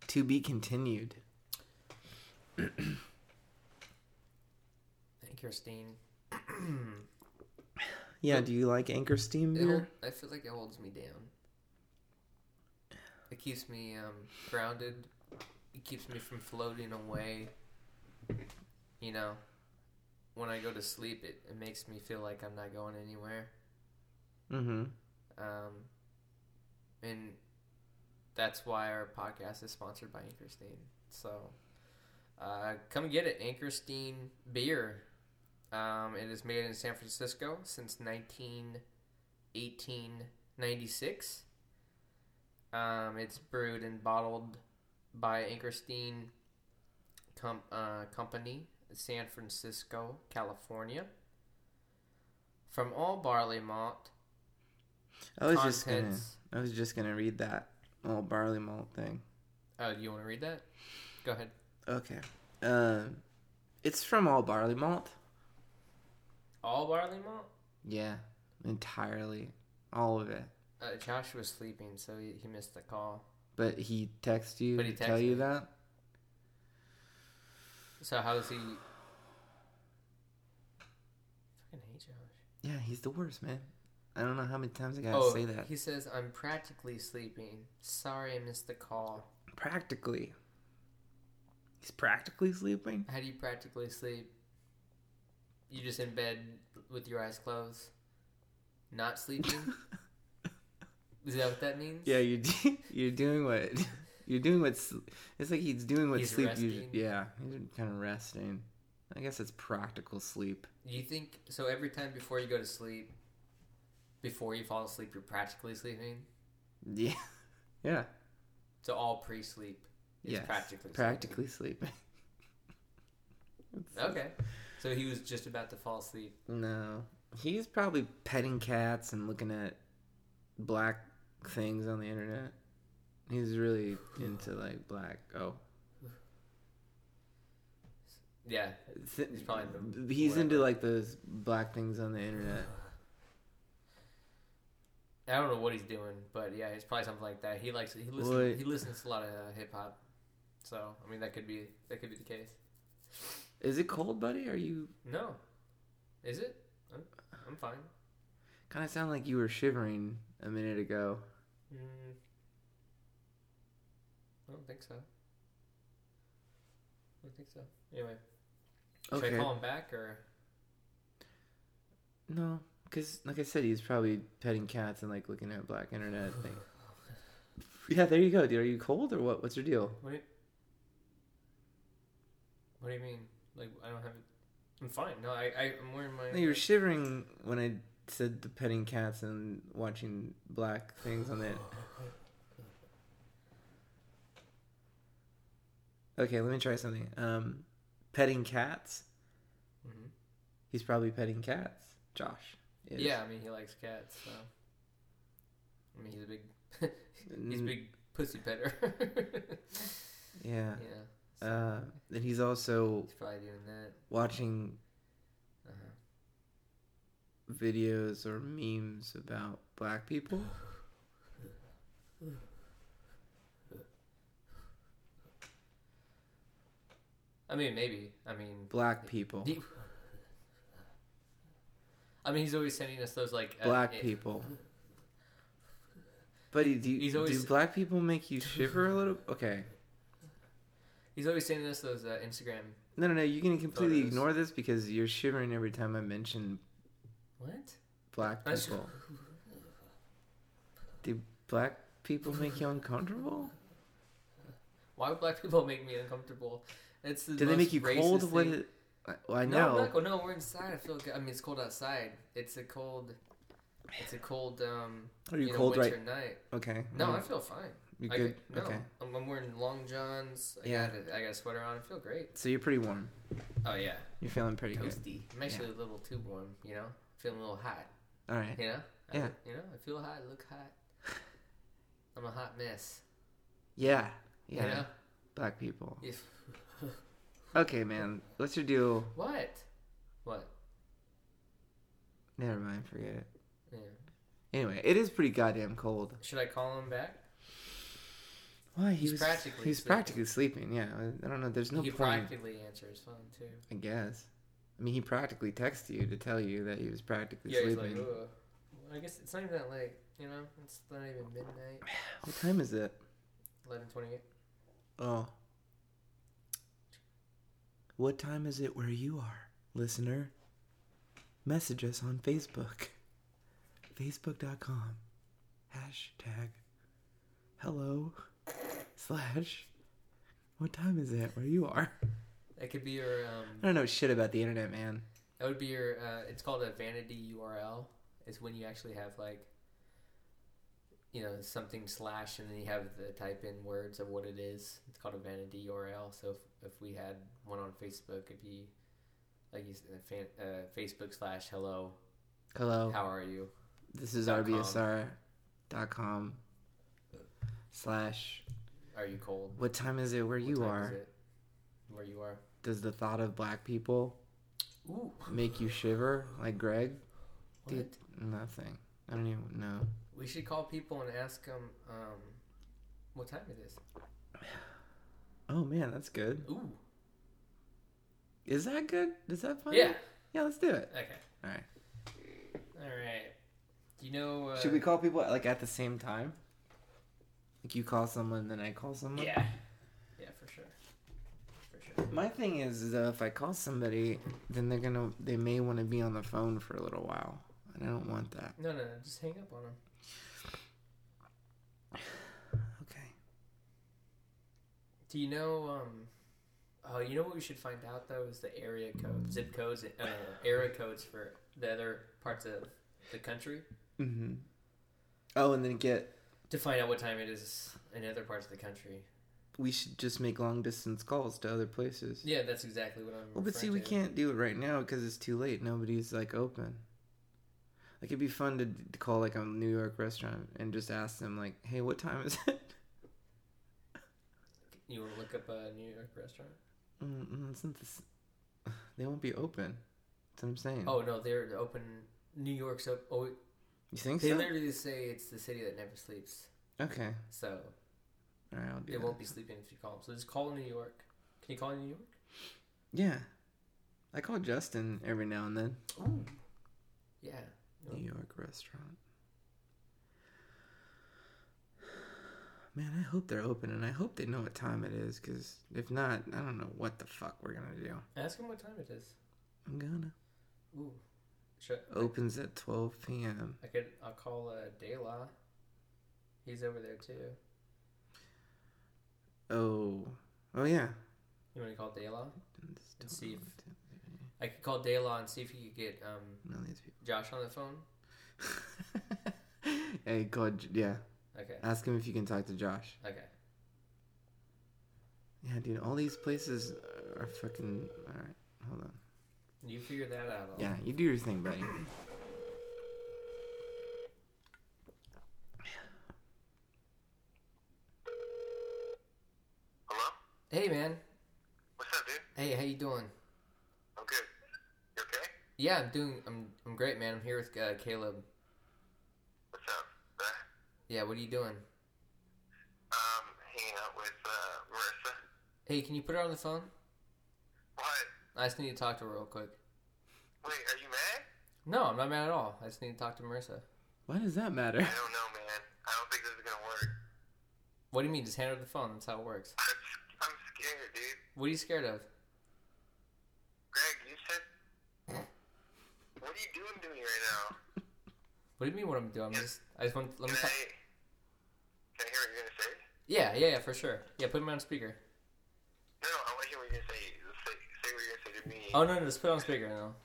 Speaker 1: To be continued.
Speaker 3: Thank Christine.
Speaker 1: Yeah, do you like Anchor Steam beer?
Speaker 3: I feel like it holds me down. It keeps me um, grounded. It keeps me from floating away. You know, when I go to sleep, it, it makes me feel like I'm not going anywhere.
Speaker 1: Mm-hmm.
Speaker 3: Um, and that's why our podcast is sponsored by Anchor Steam. So uh, come get it, Anchor Steam beer. Um, it is made in San Francisco since 19, 1896. Um, it's brewed and bottled by Anchor Steam com- uh, Company, San Francisco, California. From all barley malt,
Speaker 1: I was just gonna. I was just gonna read that all barley malt thing.
Speaker 3: Oh, do you want to read that? Go ahead.
Speaker 1: Okay. Um, it's from all barley malt.
Speaker 3: All barley malt?
Speaker 1: Yeah, entirely, all of it.
Speaker 3: Uh, Josh was sleeping, so he, he missed the call.
Speaker 1: But he texted you
Speaker 3: But he
Speaker 1: to tell you
Speaker 3: me.
Speaker 1: that.
Speaker 3: So how does he? Fucking hate Josh.
Speaker 1: Yeah, he's the worst, man. I don't know how many times I gotta
Speaker 3: oh,
Speaker 1: say that.
Speaker 3: he says I'm practically sleeping. Sorry, I missed the call.
Speaker 1: Practically. He's practically sleeping.
Speaker 3: How do you practically sleep? You just in bed with your eyes closed, not sleeping. Is that what that means?
Speaker 1: Yeah, you're d- you're doing what you're doing what's it's like he's doing what
Speaker 3: He's
Speaker 1: sleep usually yeah he's kind of resting. I guess it's practical sleep.
Speaker 3: You think so? Every time before you go to sleep, before you fall asleep, you're practically sleeping.
Speaker 1: Yeah, yeah,
Speaker 3: So all pre-sleep is
Speaker 1: yes,
Speaker 3: practically
Speaker 1: practically sleeping.
Speaker 3: sleeping. Okay. So he was just about to fall asleep.
Speaker 1: No, he's probably petting cats and looking at black things on the internet. He's really into like black. Oh,
Speaker 3: Yeah.
Speaker 1: Th-
Speaker 3: He's probably the-
Speaker 1: he's into like those black things on the internet.
Speaker 3: I don't know what he's doing, but yeah, it's probably something like that. He likes he listens
Speaker 1: What?
Speaker 3: he listens to a lot of uh, hip hop. So I mean that could be that could be the case.
Speaker 1: Is it cold, buddy? Are you
Speaker 3: No, is it? I'm, I'm fine.
Speaker 1: kind of sound like you were shivering a minute ago?
Speaker 3: Mm, I don't think so. I don't think so. Anyway, should
Speaker 1: Okay.
Speaker 3: I call him back or?
Speaker 1: No, because like I said, he's probably petting cats and like looking at black internet thing. Yeah, there you go, dude. Are you cold or what? What's your deal?
Speaker 3: What do you, what do you mean? Like I don't have it. I'm fine. No, I, I I'm wearing my.
Speaker 1: No, you were shivering when I said the petting cats and watching black things on it. Okay, let me try something. Um, petting cats.
Speaker 3: Mhm.
Speaker 1: He's probably petting cats. Josh. is.
Speaker 3: Yeah, I mean he likes cats, so. I mean he's a big, he's a big pussy petter.
Speaker 1: Yeah.
Speaker 3: yeah,
Speaker 1: Uh, and he's also
Speaker 3: he's probably doing that.
Speaker 1: watching
Speaker 3: Uh-huh.
Speaker 1: videos or memes about black people.
Speaker 3: I mean maybe. I mean.
Speaker 1: Black people.
Speaker 3: I mean, he's always sending us those like uh,
Speaker 1: Black people. Buddy, do, you,
Speaker 3: He's always-
Speaker 1: do black people make you shiver a little? Okay.
Speaker 3: He's always sending us those uh, Instagram.
Speaker 1: No, no, no. You can completely
Speaker 3: Photos.
Speaker 1: ignore this because you're shivering every time I mention
Speaker 3: What?
Speaker 1: black people. Do black people make you uncomfortable?
Speaker 3: Why would black people make me uncomfortable? It's the
Speaker 1: Do they make you cold? What? It, I- well, I
Speaker 3: No,
Speaker 1: know.
Speaker 3: I'm not, go- no, we're inside. I feel good. I mean, it's cold outside. It's a cold. It's a cold. Um,
Speaker 1: Are you
Speaker 3: you know,
Speaker 1: cold right?
Speaker 3: night.
Speaker 1: Okay.
Speaker 3: No,
Speaker 1: Mm.
Speaker 3: I feel fine.
Speaker 1: you
Speaker 3: I
Speaker 1: good?
Speaker 3: got- no,
Speaker 1: Okay.
Speaker 3: I'm, I'm wearing long johns. I
Speaker 1: Yeah.
Speaker 3: got a, I got a sweater on. I feel great.
Speaker 1: So you're pretty warm.
Speaker 3: Oh yeah,
Speaker 1: You're feeling pretty good.
Speaker 3: toasty. I'm actually a little too warm. You know, feeling a little hot.
Speaker 1: All right.
Speaker 3: You know. I
Speaker 1: Yeah.
Speaker 3: you know, I feel hot. I look hot. I'm a hot mess.
Speaker 1: Yeah. Yeah.
Speaker 3: You know.
Speaker 1: Black people.
Speaker 3: If,
Speaker 1: Okay, man. What's your deal?
Speaker 3: what? What?
Speaker 1: Never mind. Forget it.
Speaker 3: Yeah.
Speaker 1: Anyway, it is pretty goddamn cold.
Speaker 3: Should I call him back?
Speaker 1: Why? He
Speaker 3: He's
Speaker 1: was
Speaker 3: practically
Speaker 1: He's
Speaker 3: sleeping.
Speaker 1: practically sleeping. Yeah. I- don't know. There's no
Speaker 3: he
Speaker 1: point.
Speaker 3: practically answers phone too.
Speaker 1: I guess. I mean, he practically texted you to tell you that he was practically
Speaker 3: Yeah, he's
Speaker 1: sleeping.
Speaker 3: like, Ugh. I guess it's not even that late. You know, it's not even midnight.
Speaker 1: what time is it?
Speaker 3: Eleven twenty-eight.
Speaker 1: Oh. What time is it where you are, listener? Message us on Facebook. Facebook.com. Hashtag hello slash what time is it where you are?
Speaker 3: That could be your.
Speaker 1: I
Speaker 3: Um,
Speaker 1: don't know shit about the internet, man.
Speaker 3: that would be your. Uh, it's called a vanity URL. It's when you actually have like. You know something slash, and then you have the type in words of what it is. It's called a vanity URL. So if, we had one on Facebook, it'd be like you said, fan, uh, Facebook slash hello
Speaker 1: Hello.
Speaker 3: How are you?
Speaker 1: This is
Speaker 3: Dot com.
Speaker 1: rbsr.com slash.
Speaker 3: Are you cold?
Speaker 1: What time is it where
Speaker 3: What
Speaker 1: you are?
Speaker 3: is it? Where you are?
Speaker 1: Does the thought of black people
Speaker 3: Ooh.
Speaker 1: make you shiver like Greg?
Speaker 3: What?
Speaker 1: Dude, nothing. I don't even know.
Speaker 3: We should call people and ask them um, what time it is.
Speaker 1: Oh man, that's good.
Speaker 3: Ooh.
Speaker 1: Is that good? Is that fun?
Speaker 3: Yeah.
Speaker 1: Yeah, let's do it.
Speaker 3: Okay.
Speaker 1: All right.
Speaker 3: All right. Do you know? Uh,
Speaker 1: Should we call people like at the same time? Like you call someone, then I call someone.
Speaker 3: Yeah. Yeah, for sure. For sure.
Speaker 1: My thing is, is if I call somebody, then they're gonna, they may want to be on the phone for a little while, and I don't want that.
Speaker 3: No, no, no. Just hang up on them. Do you know? Um. Oh, you know what we should find out though is the area code, zip codes, uh, area codes for the other parts of the country
Speaker 1: Mm-hmm. Oh, and then get.
Speaker 3: to find out what time it is in other parts of the country.
Speaker 1: We should just make long distance calls to other places.
Speaker 3: Yeah, that's exactly what I'm.
Speaker 1: Well, but see,
Speaker 3: referring
Speaker 1: we can't do it right now because it's too late. Nobody's like open. Like it'd be fun to, to call like a New York restaurant and just ask them like, "Hey, what time is it?"
Speaker 3: You want to look up a New York restaurant?
Speaker 1: Mm, it's not this. They won't be open. That's what I'm saying.
Speaker 3: Oh no, they're open. New York's up. Oh,
Speaker 1: you think so?
Speaker 3: they
Speaker 1: so?
Speaker 3: literally say it's the city that never sleeps.
Speaker 1: Okay.
Speaker 3: So
Speaker 1: All right, I'll do
Speaker 3: it
Speaker 1: that.
Speaker 3: won't be sleeping if you call them. So just call New York. Can you call New York?
Speaker 1: Yeah. I call Justin every now and then.
Speaker 3: Oh. Yeah.
Speaker 1: New York restaurant. Man, I hope they're open and I hope they know what time it is because if not, I don't know what the fuck we're gonna do.
Speaker 3: Ask him what time it is.
Speaker 1: I'm gonna.
Speaker 3: Ooh. Should,
Speaker 1: Opens at 12 p.m.
Speaker 3: I could. I'll call uh, De La. He's over there too.
Speaker 1: Oh. Oh, yeah.
Speaker 3: You want to call De La? And see if- I could call De La and see if he could get um, Josh on the phone.
Speaker 1: hey, call, J- yeah.
Speaker 3: Okay.
Speaker 1: Ask him if you can talk to Josh.
Speaker 3: Okay.
Speaker 1: Yeah, dude, all these places are fucking. Alright, hold on.
Speaker 3: You figure that out. I'll-
Speaker 1: Yeah, you do your thing, buddy.
Speaker 6: Hello?
Speaker 3: Hey man.
Speaker 6: What's up, dude?
Speaker 3: Hey, how you doing?
Speaker 6: I'm good. You okay?
Speaker 3: Yeah, I'm doing. I'm. I'm great, man. I'm here with uh, Caleb.
Speaker 6: What's up?
Speaker 3: Yeah. What are you doing?
Speaker 6: um, hanging out with uh, Marissa.
Speaker 3: Hey, can you put her on the phone?
Speaker 6: What?
Speaker 3: I just need to talk to her real quick.
Speaker 6: Wait, are you mad?
Speaker 3: No, I'm not mad at all. I just need to talk to Marissa.
Speaker 1: Why does that matter?
Speaker 6: I don't know, man. I don't think this is gonna work.
Speaker 3: What do you mean? Just hand her the phone. That's how it works.
Speaker 6: I'm, I'm scared, dude.
Speaker 3: What are you scared of?
Speaker 6: Greg, you said. What are you doing to me right now?
Speaker 3: What do you mean? What I'm doing? I'm just. I just want. Let me.
Speaker 6: Can
Speaker 3: Talk.
Speaker 6: I hear what you're gonna say?
Speaker 3: Yeah, yeah, yeah, for sure. Yeah, put him on speaker.
Speaker 6: No, no, I want to hear what you're gonna say. Say, say what you're gonna say to me.
Speaker 3: Oh no, no, just put it on speaker and I'll,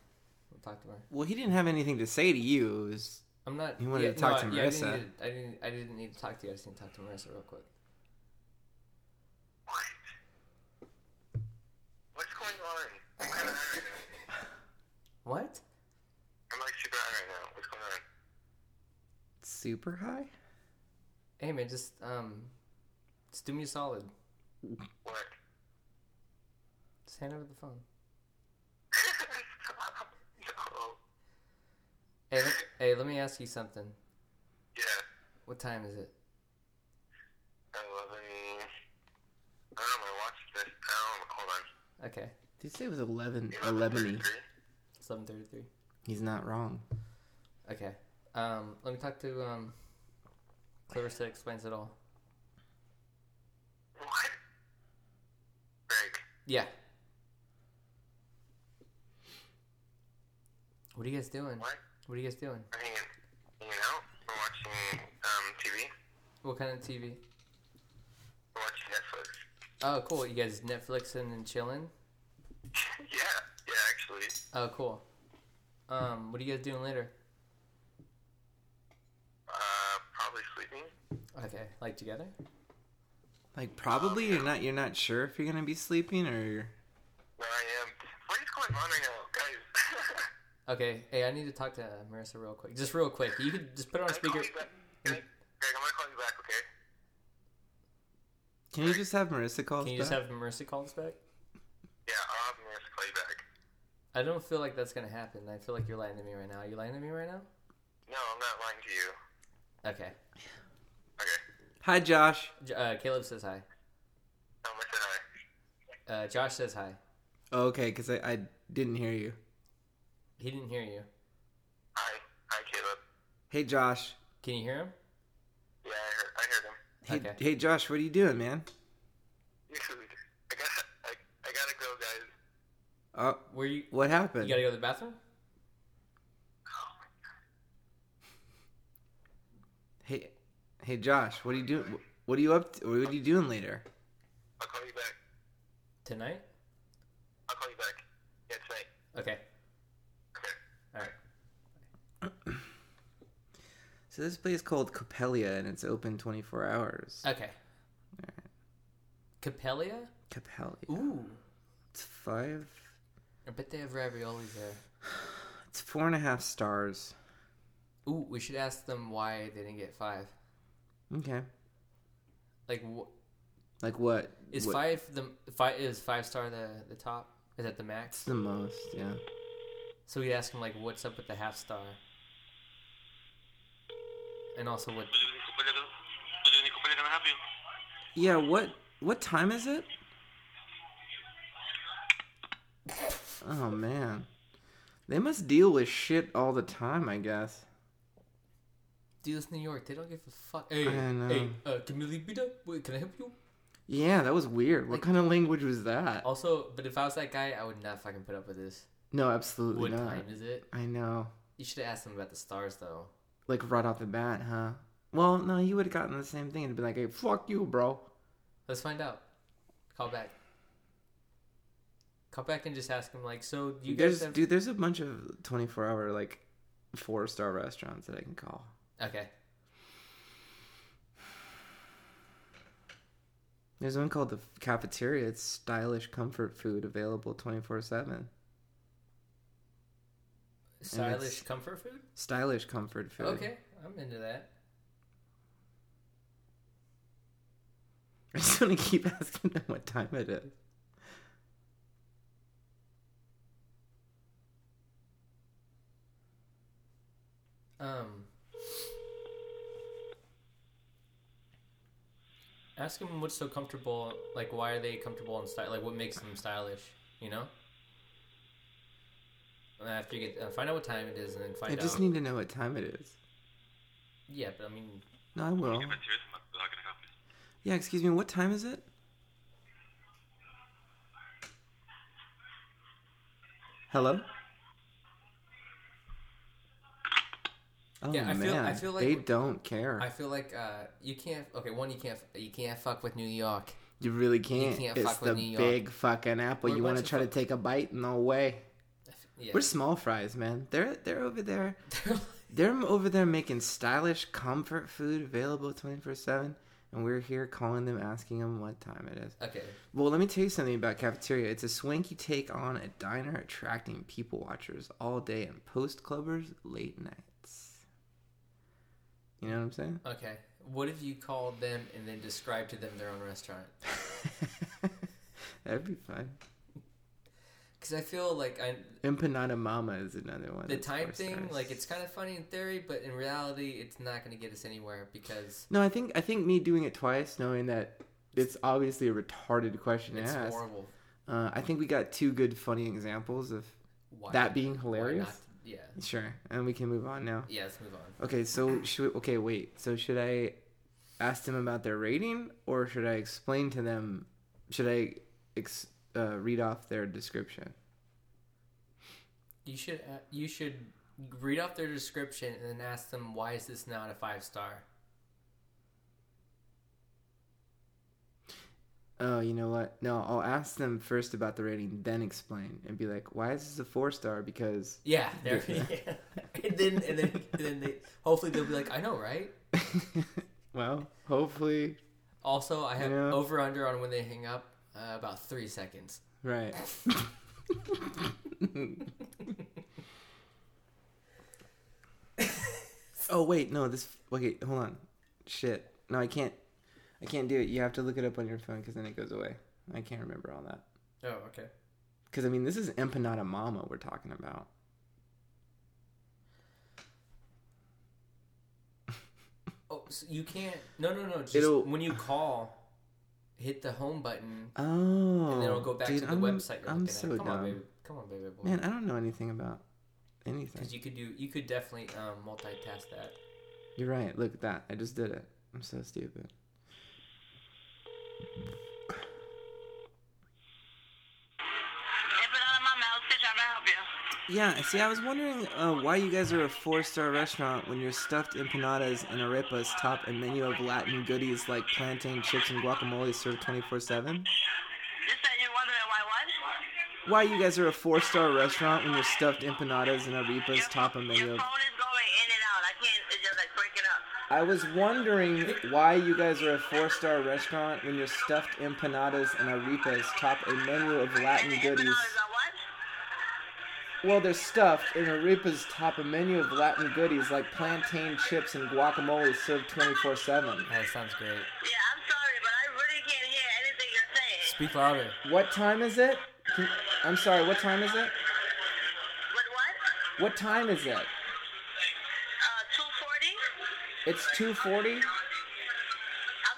Speaker 3: I'll talk to her.
Speaker 1: Well, he didn't have anything to say to you. It was
Speaker 3: I'm not.
Speaker 1: You wanted
Speaker 3: yeah,
Speaker 1: to talk
Speaker 3: no,
Speaker 1: to
Speaker 3: I- yeah, I didn't,
Speaker 1: Marissa.
Speaker 3: to, I didn't. I didn't need to talk to you. I just need to talk to Marissa real quick.
Speaker 6: What? What's going on? I'm kind of right.
Speaker 3: What?
Speaker 6: I'm like super high right now. What's going on?
Speaker 1: super high.
Speaker 3: Hey man, just um, just do me a solid.
Speaker 6: What?
Speaker 3: Just hand over the phone.
Speaker 6: Stop. No.
Speaker 3: Hey, let, hey, let me ask you something.
Speaker 6: Yeah.
Speaker 3: What time is it?
Speaker 6: 11. I don't know, my watch is this. I don't know. Hold on.
Speaker 3: Okay,
Speaker 1: Did you say it was 11 11
Speaker 6: 11:33?
Speaker 3: it's eleven thirty-three.
Speaker 1: He's not wrong.
Speaker 3: Okay. Um, let me talk to um, Clarissa explains it all.
Speaker 6: What? Greg.
Speaker 3: Yeah. What are you guys doing?
Speaker 6: What?
Speaker 3: What are you guys doing?
Speaker 6: We're hanging, hanging out. We're watching um, TV.
Speaker 3: What kind of TV?
Speaker 6: We're watching Netflix.
Speaker 3: Oh, cool. You guys Netflixing and chilling?
Speaker 6: yeah. Yeah, actually.
Speaker 3: Oh, cool. Um, what are you guys doing later?
Speaker 6: Uh, probably sleeping.
Speaker 3: Okay, like together?
Speaker 1: Like probably you're not you're not sure if you're gonna be sleeping or
Speaker 6: No, I am. What is going on right now, guys?
Speaker 3: Okay. Hey, I need to talk to Marissa real quick. Just real quick. You could just put it on
Speaker 6: Can I call
Speaker 3: speaker.
Speaker 6: you back? Can I, Greg, I'm gonna call you back, okay?
Speaker 1: Can you just have Marissa call?
Speaker 3: Can
Speaker 1: us
Speaker 3: you just
Speaker 1: back?
Speaker 3: have Marissa call us back?
Speaker 6: Yeah, I'll have Marissa call you back.
Speaker 3: I don't feel like that's gonna happen. I feel like you're lying to me right now. Are you lying to me right now?
Speaker 6: No, I'm not lying to you.
Speaker 3: Okay.
Speaker 6: Okay.
Speaker 1: Hi, Josh.
Speaker 3: Uh, Caleb says hi.
Speaker 6: I said hi.
Speaker 3: Uh, Josh says hi.
Speaker 1: Oh, okay, because I, I didn't hear you.
Speaker 3: He didn't hear you.
Speaker 6: Hi. Hi, Caleb.
Speaker 1: Hey, Josh.
Speaker 3: Can you hear him?
Speaker 6: Yeah, I heard, I heard him.
Speaker 1: Hey,
Speaker 3: Okay.
Speaker 1: hey, Josh. What are you doing, man?
Speaker 6: I got, I, I gotta go, guys.
Speaker 1: Oh,
Speaker 3: Where you?
Speaker 1: what happened?
Speaker 3: You gotta go to the bathroom.
Speaker 1: Hey, hey, Josh. What are you doing? What are you up? To? What are you doing later?
Speaker 6: I'll call you back.
Speaker 3: Tonight?
Speaker 6: I'll call you back. Yeah, tonight.
Speaker 3: Okay.
Speaker 6: Okay.
Speaker 3: Alright.
Speaker 1: So this place is called Coppelia, and it's open 24 hours.
Speaker 3: Okay. Coppelia?
Speaker 1: Coppelia.
Speaker 3: Ooh.
Speaker 1: It's five.
Speaker 3: I bet they have raviolis there.
Speaker 1: It's four and a half stars.
Speaker 3: Ooh, we should ask them why they didn't get five.
Speaker 1: Okay.
Speaker 3: Like, wh-
Speaker 1: Like what?
Speaker 3: is
Speaker 1: what-
Speaker 3: five the five is five star the the top? Is that the
Speaker 1: It's
Speaker 3: max?
Speaker 1: the most. Yeah.
Speaker 3: So we ask him like, what's up with the half star? And also, what?
Speaker 6: Can I help you?
Speaker 1: Yeah. What? What time is it? Oh man. They must deal with shit all the time, I guess.
Speaker 3: Dude, it's New York. They don't give a fuck. Hey,
Speaker 1: I know.
Speaker 3: hey, uh, can we leave it up? Wait, can I help you?
Speaker 1: Yeah, that was weird. What
Speaker 3: Like-
Speaker 1: kind of language was that?
Speaker 3: Also, but if I was that guy, I would not fucking put up with this.
Speaker 1: No, absolutely
Speaker 3: What
Speaker 1: not.
Speaker 3: time is it?
Speaker 1: I know.
Speaker 3: You should have asked them about the stars, though.
Speaker 1: Like right off the bat, huh? Well, no, you would have gotten the same thing and been like, "Hey, fuck you, bro."
Speaker 3: Let's find out. Call back. Call back and just ask them like, so you
Speaker 1: there's
Speaker 3: guys have...
Speaker 1: dude, there's a bunch of 24 hour like four star restaurants that I can call.
Speaker 3: Okay.
Speaker 1: There's one called the cafeteria. It's stylish comfort food available 24 seven.
Speaker 3: Stylish comfort food.
Speaker 1: Stylish comfort food.
Speaker 3: Okay, I'm into that.
Speaker 1: I just want to keep asking them what time it is.
Speaker 3: Um. Ask them what's so comfortable. Like, why are they comfortable in style? Like, what makes them stylish? You know. And then after you get uh, find out what time it is, and then find
Speaker 1: I just
Speaker 3: out.
Speaker 1: need to know what time it is.
Speaker 3: Yeah, but I mean,
Speaker 1: No, I will.
Speaker 6: How can I help you?
Speaker 1: Yeah, excuse me. What time is it? Hello. Oh
Speaker 3: Yeah, I
Speaker 1: man,
Speaker 3: feel- I feel like-
Speaker 1: they don't care.
Speaker 3: I feel like uh, you can't. Okay, one, you can't. You can't fuck with New York.
Speaker 1: you really can't.
Speaker 3: You can't
Speaker 1: it's
Speaker 3: fuck with
Speaker 1: the
Speaker 3: New York.
Speaker 1: big fucking apple.
Speaker 3: We're
Speaker 1: you want to try to take a bite? No way.
Speaker 3: Yeah.
Speaker 1: We're small fries, man. They're they're over there. They're over there making stylish comfort food available 24 7. And we're here calling them, asking them what time it is.
Speaker 3: okay.
Speaker 1: Well, let me tell you something about cafeteria. It's a swanky take on a diner attracting people watchers all day and post clubbers late nights. You know what I'm saying?
Speaker 3: Okay. What if you called them and then described to them their own restaurant?
Speaker 1: That'd be fun.
Speaker 3: Because I feel like I
Speaker 1: Empanada Mama is another one.
Speaker 3: the time thing,
Speaker 1: stars.
Speaker 3: like it's kind of funny in theory, but in reality, it's not going to get us anywhere because
Speaker 1: No, I think I think me doing it twice, knowing that it's obviously a retarded question to ask.
Speaker 3: horrible.
Speaker 1: Uh, I think we got two good, funny examples of
Speaker 3: Why,
Speaker 1: that being hilarious.
Speaker 3: Yeah.
Speaker 1: Sure, and we can move on now.
Speaker 3: Yeah. Let's move on.
Speaker 1: Okay, so should we, okay, wait. So should I ask them about their rating, or should I explain to them? Should I ex, uh, read off their description?
Speaker 3: You should uh, you should read off their description and then ask them why is this not a five star.
Speaker 1: Oh, you know what? No, I'll ask them first about the rating, then explain, and be like, "Why is this a four star?" Because
Speaker 3: Yeah. There.
Speaker 1: Yeah.
Speaker 3: And then and then and then they hopefully they'll be like, I know, right?
Speaker 1: well, hopefully,
Speaker 3: Also, I have
Speaker 1: Yeah.
Speaker 3: over under on when they hang up uh, about three seconds.
Speaker 1: right. Oh wait, no. This. Okay, hold on. Shit. No, I can't. I can't do it. You have to look it up on your phone because then it goes away. I can't remember all that.
Speaker 3: Oh, okay.
Speaker 1: Because I mean, this is Empanada Mama we're talking about.
Speaker 3: Oh, so you can't. No, no, no. Just
Speaker 1: It'll-
Speaker 3: when you call, hit the home button,
Speaker 1: Oh.
Speaker 3: and then it'll go back
Speaker 1: dude,
Speaker 3: to the
Speaker 1: I'm,
Speaker 3: website you're
Speaker 1: I'm
Speaker 3: looking
Speaker 1: so
Speaker 3: at. Come
Speaker 1: dumb.
Speaker 3: on, baby. Come on, baby boy.
Speaker 1: Man, I don't know anything about anything.
Speaker 3: Because you could do, you could definitely um, multitask that.
Speaker 1: You're right. Look at that. I just did it. I'm so stupid.
Speaker 5: Empanada Mama, how's Stitch? How may I help you?
Speaker 1: Yeah, see, I was wondering uh, why you guys are a four-star restaurant when your stuffed empanadas and arepas top a menu of Latin goodies like plantain chips and guacamole served 24/7.
Speaker 5: You said you're wondering why what?
Speaker 1: Why you guys are a four-star restaurant when your stuffed empanadas and arepas top a menu of...
Speaker 5: phone is going in and out. I can't. It's just like breaking up.
Speaker 1: I was wondering why you guys are a four-star restaurant when your stuffed empanadas and arepas top a menu of Latin goodies.
Speaker 5: empanadas are what?
Speaker 1: Well, they're stuffed, and arepas top a menu of Latin goodies like plantain chips and guacamole served 24/7.
Speaker 3: That sounds great.
Speaker 5: Yeah, I'm sorry, but I really can't hear anything you're saying.
Speaker 3: Speak louder.
Speaker 1: What time is it? Can, I'm sorry. What time is it?
Speaker 5: But what?
Speaker 1: What time is it?
Speaker 5: 240?
Speaker 1: It's 2:40.
Speaker 5: I'm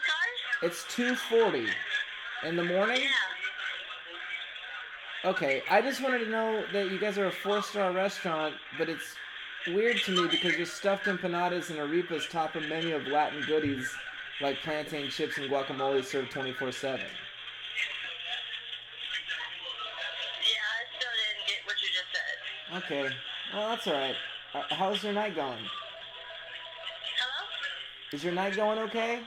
Speaker 5: sorry?
Speaker 1: It's 2:40 in the morning.
Speaker 5: Yeah.
Speaker 1: Okay, I just wanted to know that you guys are a four-star restaurant, but it's weird to me because your stuffed empanadas and arepas top a menu of Latin goodies like plantain chips and guacamole served 24/7.
Speaker 5: Yeah, I still didn't get what you just said.
Speaker 1: Okay, well that's all right. Uh, how's your night going?
Speaker 5: Hello?
Speaker 1: Is your night going okay?
Speaker 5: I, your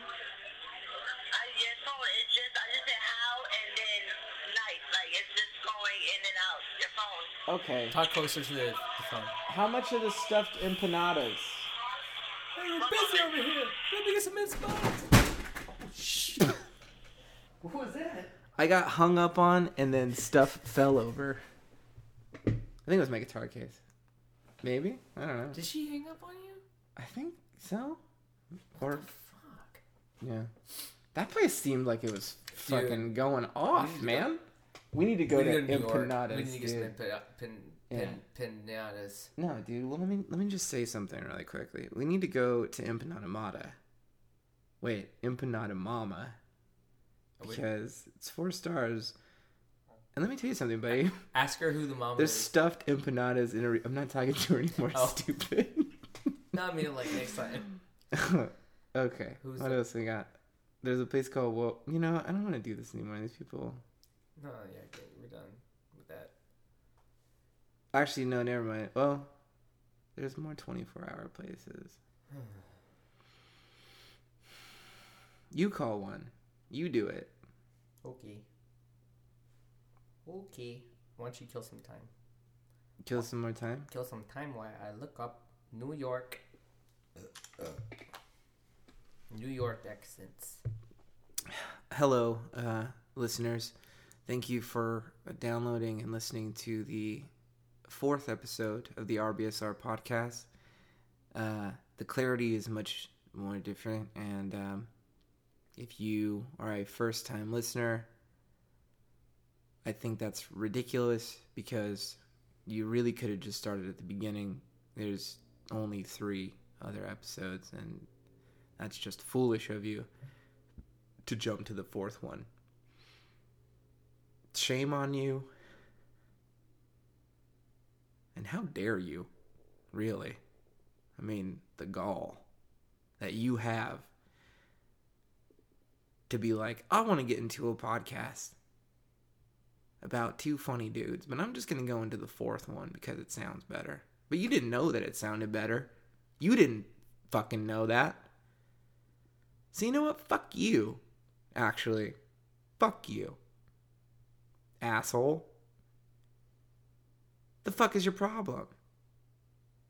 Speaker 5: phone, it's just, I just said how and then night. Like, it's just going in and out. Your phone.
Speaker 1: Okay.
Speaker 3: Talk closer to the, the phone.
Speaker 1: How much are the stuffed empanadas?
Speaker 3: Hey, we're busy over here. Let me get some inspiration. What was that?
Speaker 1: I got hung up on and then stuff fell over. I think it was my guitar case. Maybe? I don't know.
Speaker 3: Did she hang up on you?
Speaker 1: I think so. Or
Speaker 3: Fuck.
Speaker 1: yeah. That place seemed like it was
Speaker 3: Dude,
Speaker 1: fucking going off,
Speaker 3: to
Speaker 1: man. We need to go
Speaker 3: we
Speaker 1: to
Speaker 3: need to go to New
Speaker 1: empanadas.
Speaker 3: We need to get
Speaker 1: dude.
Speaker 3: pin, pin, pinatas.
Speaker 1: No, dude. Well, let me let me just say something really quickly. We need to go to Empanada Mata. Wait, Empanada Mama, because it's four stars. And let me tell you something, buddy.
Speaker 3: Ask her who the mama
Speaker 1: There's
Speaker 3: is.
Speaker 1: stuffed empanadas in a. Re- I'm not talking to her anymore.
Speaker 3: Oh.
Speaker 1: Stupid.
Speaker 3: No, I mean like next time.
Speaker 1: okay.
Speaker 3: Who's
Speaker 1: what
Speaker 3: the-
Speaker 1: else we got? There's a place called. Well, you know, I don't want to do this anymore. These people.
Speaker 3: No, yeah, okay, we're done with that.
Speaker 1: Actually, no. Never mind. Well, there's more 24 hour places. You call one. You do it.
Speaker 3: Okay. Okay. Why don't you kill some time?
Speaker 1: Kill some more time.
Speaker 3: Kill some time while I look up New York. New York accents.
Speaker 1: Hello, uh, listeners. Thank you for downloading and listening to the fourth episode of the RBSR podcast. Uh, the clarity is much more different, and um, if you are a first time listener, I think that's ridiculous because you really could have just started at the beginning. There's only three other episodes, and that's just foolish of you to jump to the fourth one. Shame on you. And how dare you? Really? I mean, the gall that you have to be like, I want to get into a podcast about two funny dudes, but I'm just going to go into the fourth one because it sounds better. But you didn't know that it sounded better. You didn't fucking know that. So you know what? Fuck you. Actually. Fuck you. Asshole. The fuck is your problem?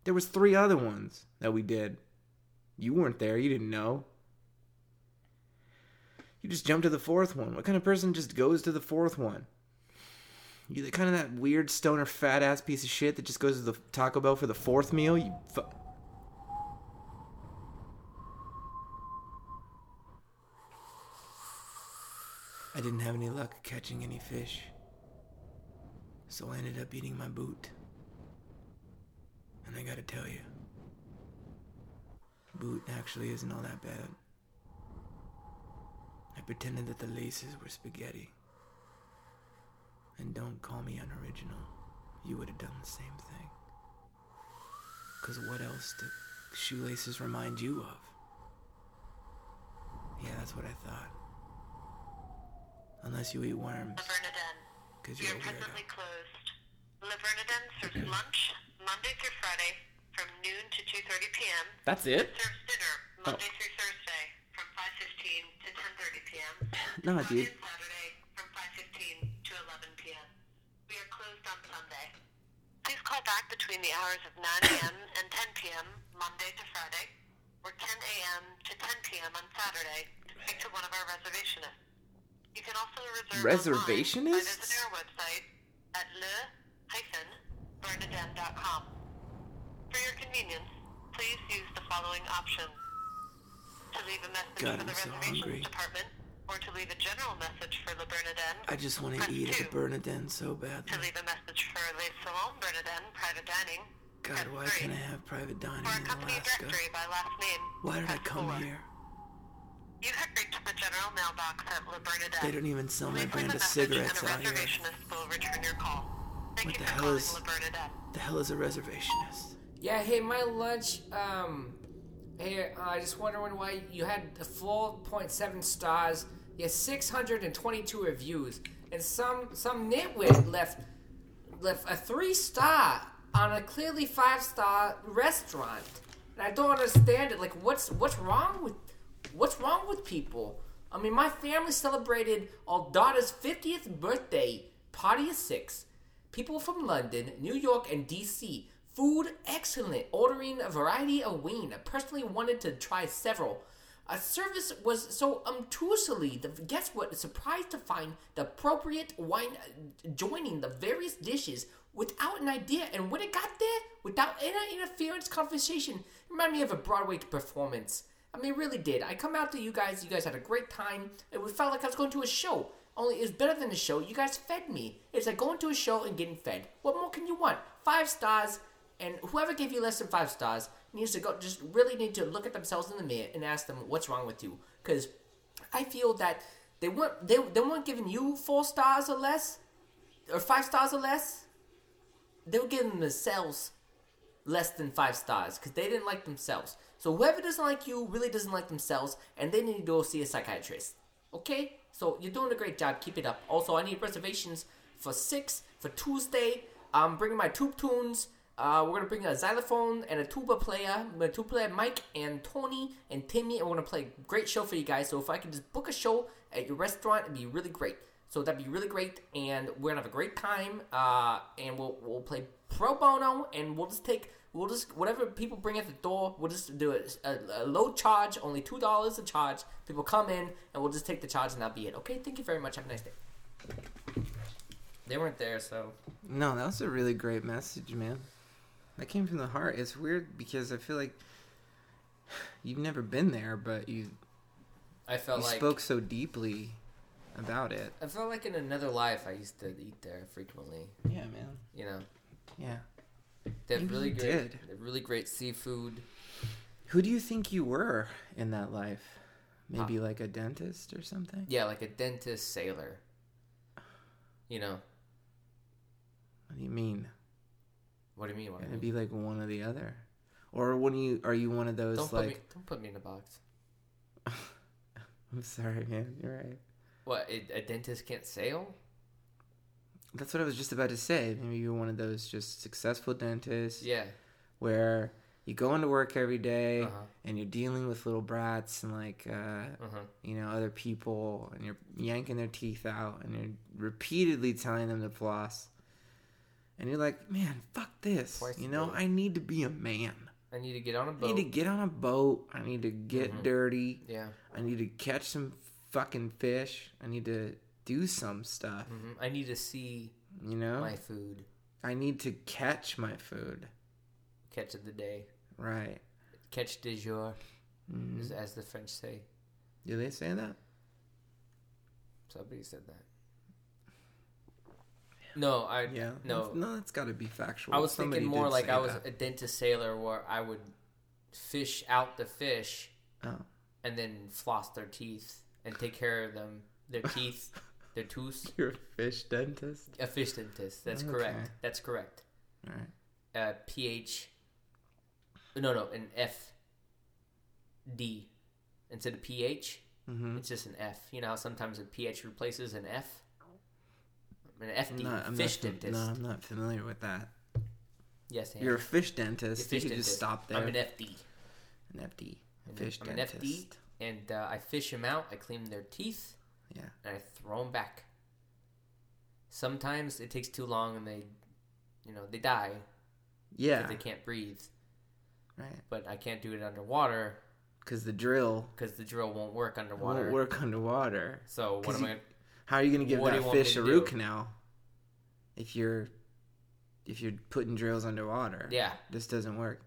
Speaker 1: There was three other ones that we did. You weren't there. You didn't know. You just jumped to the fourth one. What kind of person just goes to the fourth one? You the kind of that weird stoner fat ass piece of shit that just goes to the Taco Bell for the fourth meal? You fu- I didn't have any luck catching any fish. So I ended up eating my boot. And I gotta tell you, boot actually isn't all that bad. I pretended that the laces were spaghetti. And don't call me unoriginal. You would have done the same thing. Cause what else do shoelaces remind you of? Yeah, that's what I thought. Unless you eat worms,
Speaker 5: La
Speaker 1: cause
Speaker 5: We
Speaker 1: you're
Speaker 5: are presently closed. Le Bernardin serves lunch Monday through Friday from noon to 2.30 p.m.
Speaker 1: That's it?
Speaker 5: Serves dinner oh. Monday through Thursday from 5.15 to 10.30 p.m.
Speaker 1: Nah,
Speaker 5: Friday
Speaker 1: dude.
Speaker 5: and Saturday from 5.15 to 11 p.m. We are closed on Sunday. Please call back between the hours of 9 a.m. and 10 p.m. Monday to Friday or 10 a.m. to 10 p.m. on Saturday to speak to one of our reservationists. You can also reserve by website at le-bernardin.com. For your convenience, please use the following options. To leave a message
Speaker 1: God,
Speaker 5: for the
Speaker 1: I'm so
Speaker 5: reservations
Speaker 1: hungry.
Speaker 5: department or to leave a general message for Le Bernardin,
Speaker 1: I just want to eat at the
Speaker 5: two.
Speaker 1: So badly.
Speaker 5: To leave a message for Les Salons Bernardin private dining,
Speaker 1: God, why can't I have private dining in Alaska?
Speaker 5: directory by last name,
Speaker 1: Why did I come
Speaker 5: four.
Speaker 1: here?
Speaker 5: You have reached the general mailbox at Le Bernardin.
Speaker 1: They don't even sell my
Speaker 5: Please leave
Speaker 1: brand of cigarettes out here.
Speaker 5: reservationist will return your call. Thank
Speaker 1: What the hell is- The hell is a reservationist?
Speaker 3: Yeah, hey, my lunch. Um, hey, uh, I just wondering why you had the 4.7 stars. You had 622 reviews, and some some nitwit left left a three star on a clearly five star restaurant, and I don't understand it. Like, what's what's wrong with what's wrong with people? I mean, my family celebrated our daughter's 50th birthday party of six. People from London, New York, and DC. Food excellent. Ordering a variety of wine. I personally wanted to try several. A service was so obtusely. The guests were surprised to find the appropriate wine joining the various dishes without an idea. And when it got there, without any interference, conversation, reminded me of a Broadway performance. I mean, really did. I come out to you guys. You guys had a great time. It felt like I was going to a show. Only it was better than a show. You guys fed me. It's like going to a show and getting fed. What more can you want? Five stars. And whoever gave you less than five stars needs to go. Just really need to look at themselves in the mirror and ask them what's wrong with you. Because I feel that they weren't they, they weren't giving you four stars or less, or five stars or less. They were giving themselves less than five stars because they didn't like themselves. So whoever doesn't like you really doesn't like themselves, and they need to go see a psychiatrist. Okay? So you're doing a great job. Keep it up. Also, I need reservations for six for Tuesday. I'm bringing my tube tunes. Uh, we're gonna bring a xylophone and a tuba player, a tuba player Mike and Tony and Timmy, and we're gonna play a great show for you guys. So if I could just book a show at your restaurant, it'd be really great. So that'd be really great, and we're gonna have a great time. Uh, and we'll we'll play pro bono, and we'll just take we'll just whatever people bring at the door, we'll just do it a, a low charge, only two dollars a charge. People come in, and we'll just take the charge, and that'll be it. Okay, thank you very much. Have a nice day. They weren't there, so
Speaker 1: No, that was a really great message, man. That came from the heart. It's weird because I feel like you've never been there, but you
Speaker 3: I felt
Speaker 1: you
Speaker 3: like
Speaker 1: spoke so deeply about it.
Speaker 3: I felt like in another life I used to eat there frequently.
Speaker 1: Yeah, man.
Speaker 3: You know,
Speaker 1: Yeah.
Speaker 3: They have really great,
Speaker 1: did.
Speaker 3: they have really great seafood.
Speaker 1: Who do you think you were in that life? Maybe uh, like a dentist or something?
Speaker 3: Yeah, like a dentist sailor. You know,
Speaker 1: What do you mean?
Speaker 3: what do you mean? What
Speaker 1: Gonna be like one or the other, or when you are you one of those
Speaker 3: Don't put
Speaker 1: like?
Speaker 3: me don't put me in a box.
Speaker 1: I'm sorry, man. You're right.
Speaker 3: What a dentist can't sail?
Speaker 1: That's what I was just about to say. Maybe you're one of those just successful dentists
Speaker 3: Yeah.
Speaker 1: where you go into work every day
Speaker 3: Uh-huh.
Speaker 1: and you're dealing with little brats and like uh,
Speaker 3: Uh-huh.
Speaker 1: you know other people and you're yanking their teeth out and you're repeatedly telling them to floss. And you're like, man, fuck this.
Speaker 3: Twice
Speaker 1: you know. I need to be a man.
Speaker 3: I need to get on a
Speaker 1: I
Speaker 3: boat.
Speaker 1: need to get on a boat. I need to get
Speaker 3: Mhm.
Speaker 1: dirty.
Speaker 3: yeah.
Speaker 1: I need to catch some fucking fish. I need to do some stuff.
Speaker 3: hmm I need to see
Speaker 1: You know?
Speaker 3: my food.
Speaker 1: I need to catch my food.
Speaker 3: Catch of the day.
Speaker 1: Right.
Speaker 3: Catch de jour,
Speaker 1: Mhm.
Speaker 3: as, as the French say.
Speaker 1: Do they say that?
Speaker 3: Somebody said that. No, I
Speaker 1: Yeah.
Speaker 3: no.
Speaker 1: No, that's got to be factual.
Speaker 3: I was
Speaker 1: Somebody
Speaker 3: thinking more like I was
Speaker 1: that.
Speaker 3: a dentist sailor where I would fish out the fish
Speaker 1: Oh.
Speaker 3: and then floss their teeth and take care of them, their teeth, their tooth.
Speaker 1: You're a fish dentist.
Speaker 3: A fish dentist. That's
Speaker 1: Okay.
Speaker 3: correct. That's correct.
Speaker 1: All right.
Speaker 3: Uh, pH. No, no, an F. D. Instead of pH,
Speaker 1: Mm-hmm.
Speaker 3: it's just an F. You know how sometimes a pH replaces an F? An FD,
Speaker 1: not, I'm
Speaker 3: fish
Speaker 1: not,
Speaker 3: dentist.
Speaker 1: No, I'm not familiar with that.
Speaker 3: yes, I am.
Speaker 1: You're a fish
Speaker 3: A
Speaker 1: dentist.
Speaker 3: fish
Speaker 1: you
Speaker 3: dentist.
Speaker 1: just stop there.
Speaker 3: I'm an FD.
Speaker 1: An FD.
Speaker 3: I'm
Speaker 1: Fish
Speaker 3: I'm an. FD, and uh, I fish them out. I clean their teeth,
Speaker 1: Yeah.
Speaker 3: and I throw them back. Sometimes it takes too long, and they, you know, they die
Speaker 1: Yeah.
Speaker 3: because they can't breathe.
Speaker 1: Right.
Speaker 3: But I can't do it underwater
Speaker 1: Because the drill
Speaker 3: because the drill won't work underwater.
Speaker 1: won't work underwater.
Speaker 3: So what am
Speaker 1: you-
Speaker 3: I?
Speaker 1: How are you going to give that
Speaker 3: you want me
Speaker 1: fish a root canal if you're if you're putting drills underwater?
Speaker 3: yeah.
Speaker 1: This doesn't work.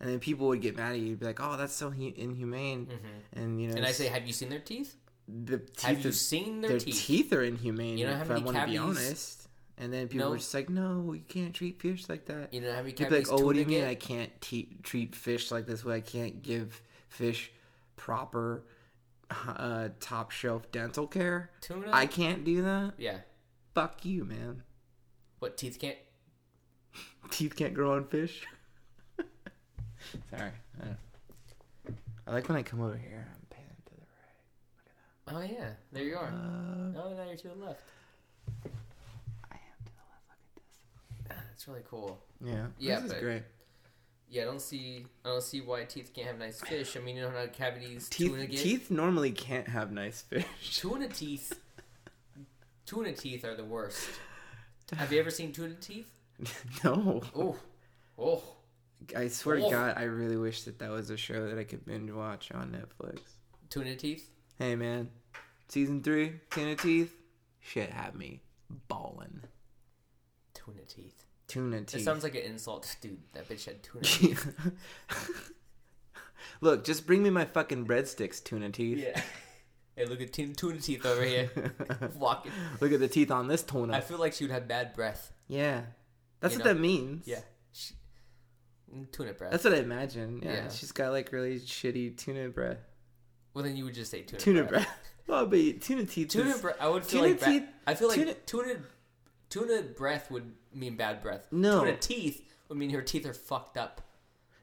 Speaker 1: And then people would get mad at you, be like, "Oh, that's so hu- inhumane."
Speaker 3: hmm
Speaker 1: And you know,
Speaker 3: And I say, have you seen their teeth?
Speaker 1: The teeth
Speaker 3: Have you seen their,
Speaker 1: their
Speaker 3: teeth?
Speaker 1: teeth? are inhumane.
Speaker 3: You know how
Speaker 1: if I want to be honest. And then people
Speaker 3: No.
Speaker 1: were just like, "No, you can't treat fish like that."
Speaker 3: You know how many
Speaker 1: People like, "Oh, what do you mean
Speaker 3: get?
Speaker 1: I can't te- treat fish like this way? I can't give fish proper uh, top shelf dental care.
Speaker 3: Tuna?
Speaker 1: I can't do that.
Speaker 3: yeah.
Speaker 1: Fuck you, man.
Speaker 3: What teeth can't?
Speaker 1: Teeth can't grow on fish. Sorry. I, I like when I come over here. I'm panning to the
Speaker 3: Oh yeah, there you are.
Speaker 1: Uh,
Speaker 3: oh, now you're to the left.
Speaker 1: I am to the left. Look at this.
Speaker 3: Ah, That's really cool.
Speaker 1: Yeah.
Speaker 3: Yeah,
Speaker 1: This is great.
Speaker 3: Yeah, I don't see. I don't see why teeth can't have nice fish. I mean, you know how cavities
Speaker 1: Teeth,
Speaker 3: tuna get.
Speaker 1: teeth normally can't have nice fish.
Speaker 3: Tuna teeth. tuna teeth are the worst. Have you ever seen tuna teeth?
Speaker 1: no.
Speaker 3: Oh, oh.
Speaker 1: I swear to
Speaker 3: Oh.
Speaker 1: God, I really wish that that was a show that I could binge watch on Netflix.
Speaker 3: Tuna teeth.
Speaker 1: Hey man, season three, Tuna Teeth, shit had me ballin'.
Speaker 3: Tuna teeth.
Speaker 1: Tuna teeth.
Speaker 3: It sounds like an insult, dude. That bitch had tuna teeth.
Speaker 1: Look, just bring me my fucking breadsticks, Tuna Teeth.
Speaker 3: yeah. Hey, look at tuna, tuna teeth over here. Walking.
Speaker 1: Look at the teeth on this tuna.
Speaker 3: I feel like she would have bad breath.
Speaker 1: yeah, that's
Speaker 3: You
Speaker 1: what
Speaker 3: know?
Speaker 1: that means.
Speaker 3: Yeah. She, mm, tuna breath.
Speaker 1: That's what I imagine. Yeah,
Speaker 3: Yeah.
Speaker 1: she's got like really shitty tuna breath.
Speaker 3: Well, then you would just say tuna,
Speaker 1: Tuna
Speaker 3: breath.
Speaker 1: breath. Well, but tuna teeth.
Speaker 3: Tuna
Speaker 1: is-
Speaker 3: breath. I would feel
Speaker 1: tuna
Speaker 3: like. Ba-
Speaker 1: teeth-
Speaker 3: I feel like
Speaker 1: tuna-
Speaker 3: tuna, tuna. breath would mean bad breath.
Speaker 1: No.
Speaker 3: Tuna teeth would mean her teeth are fucked up.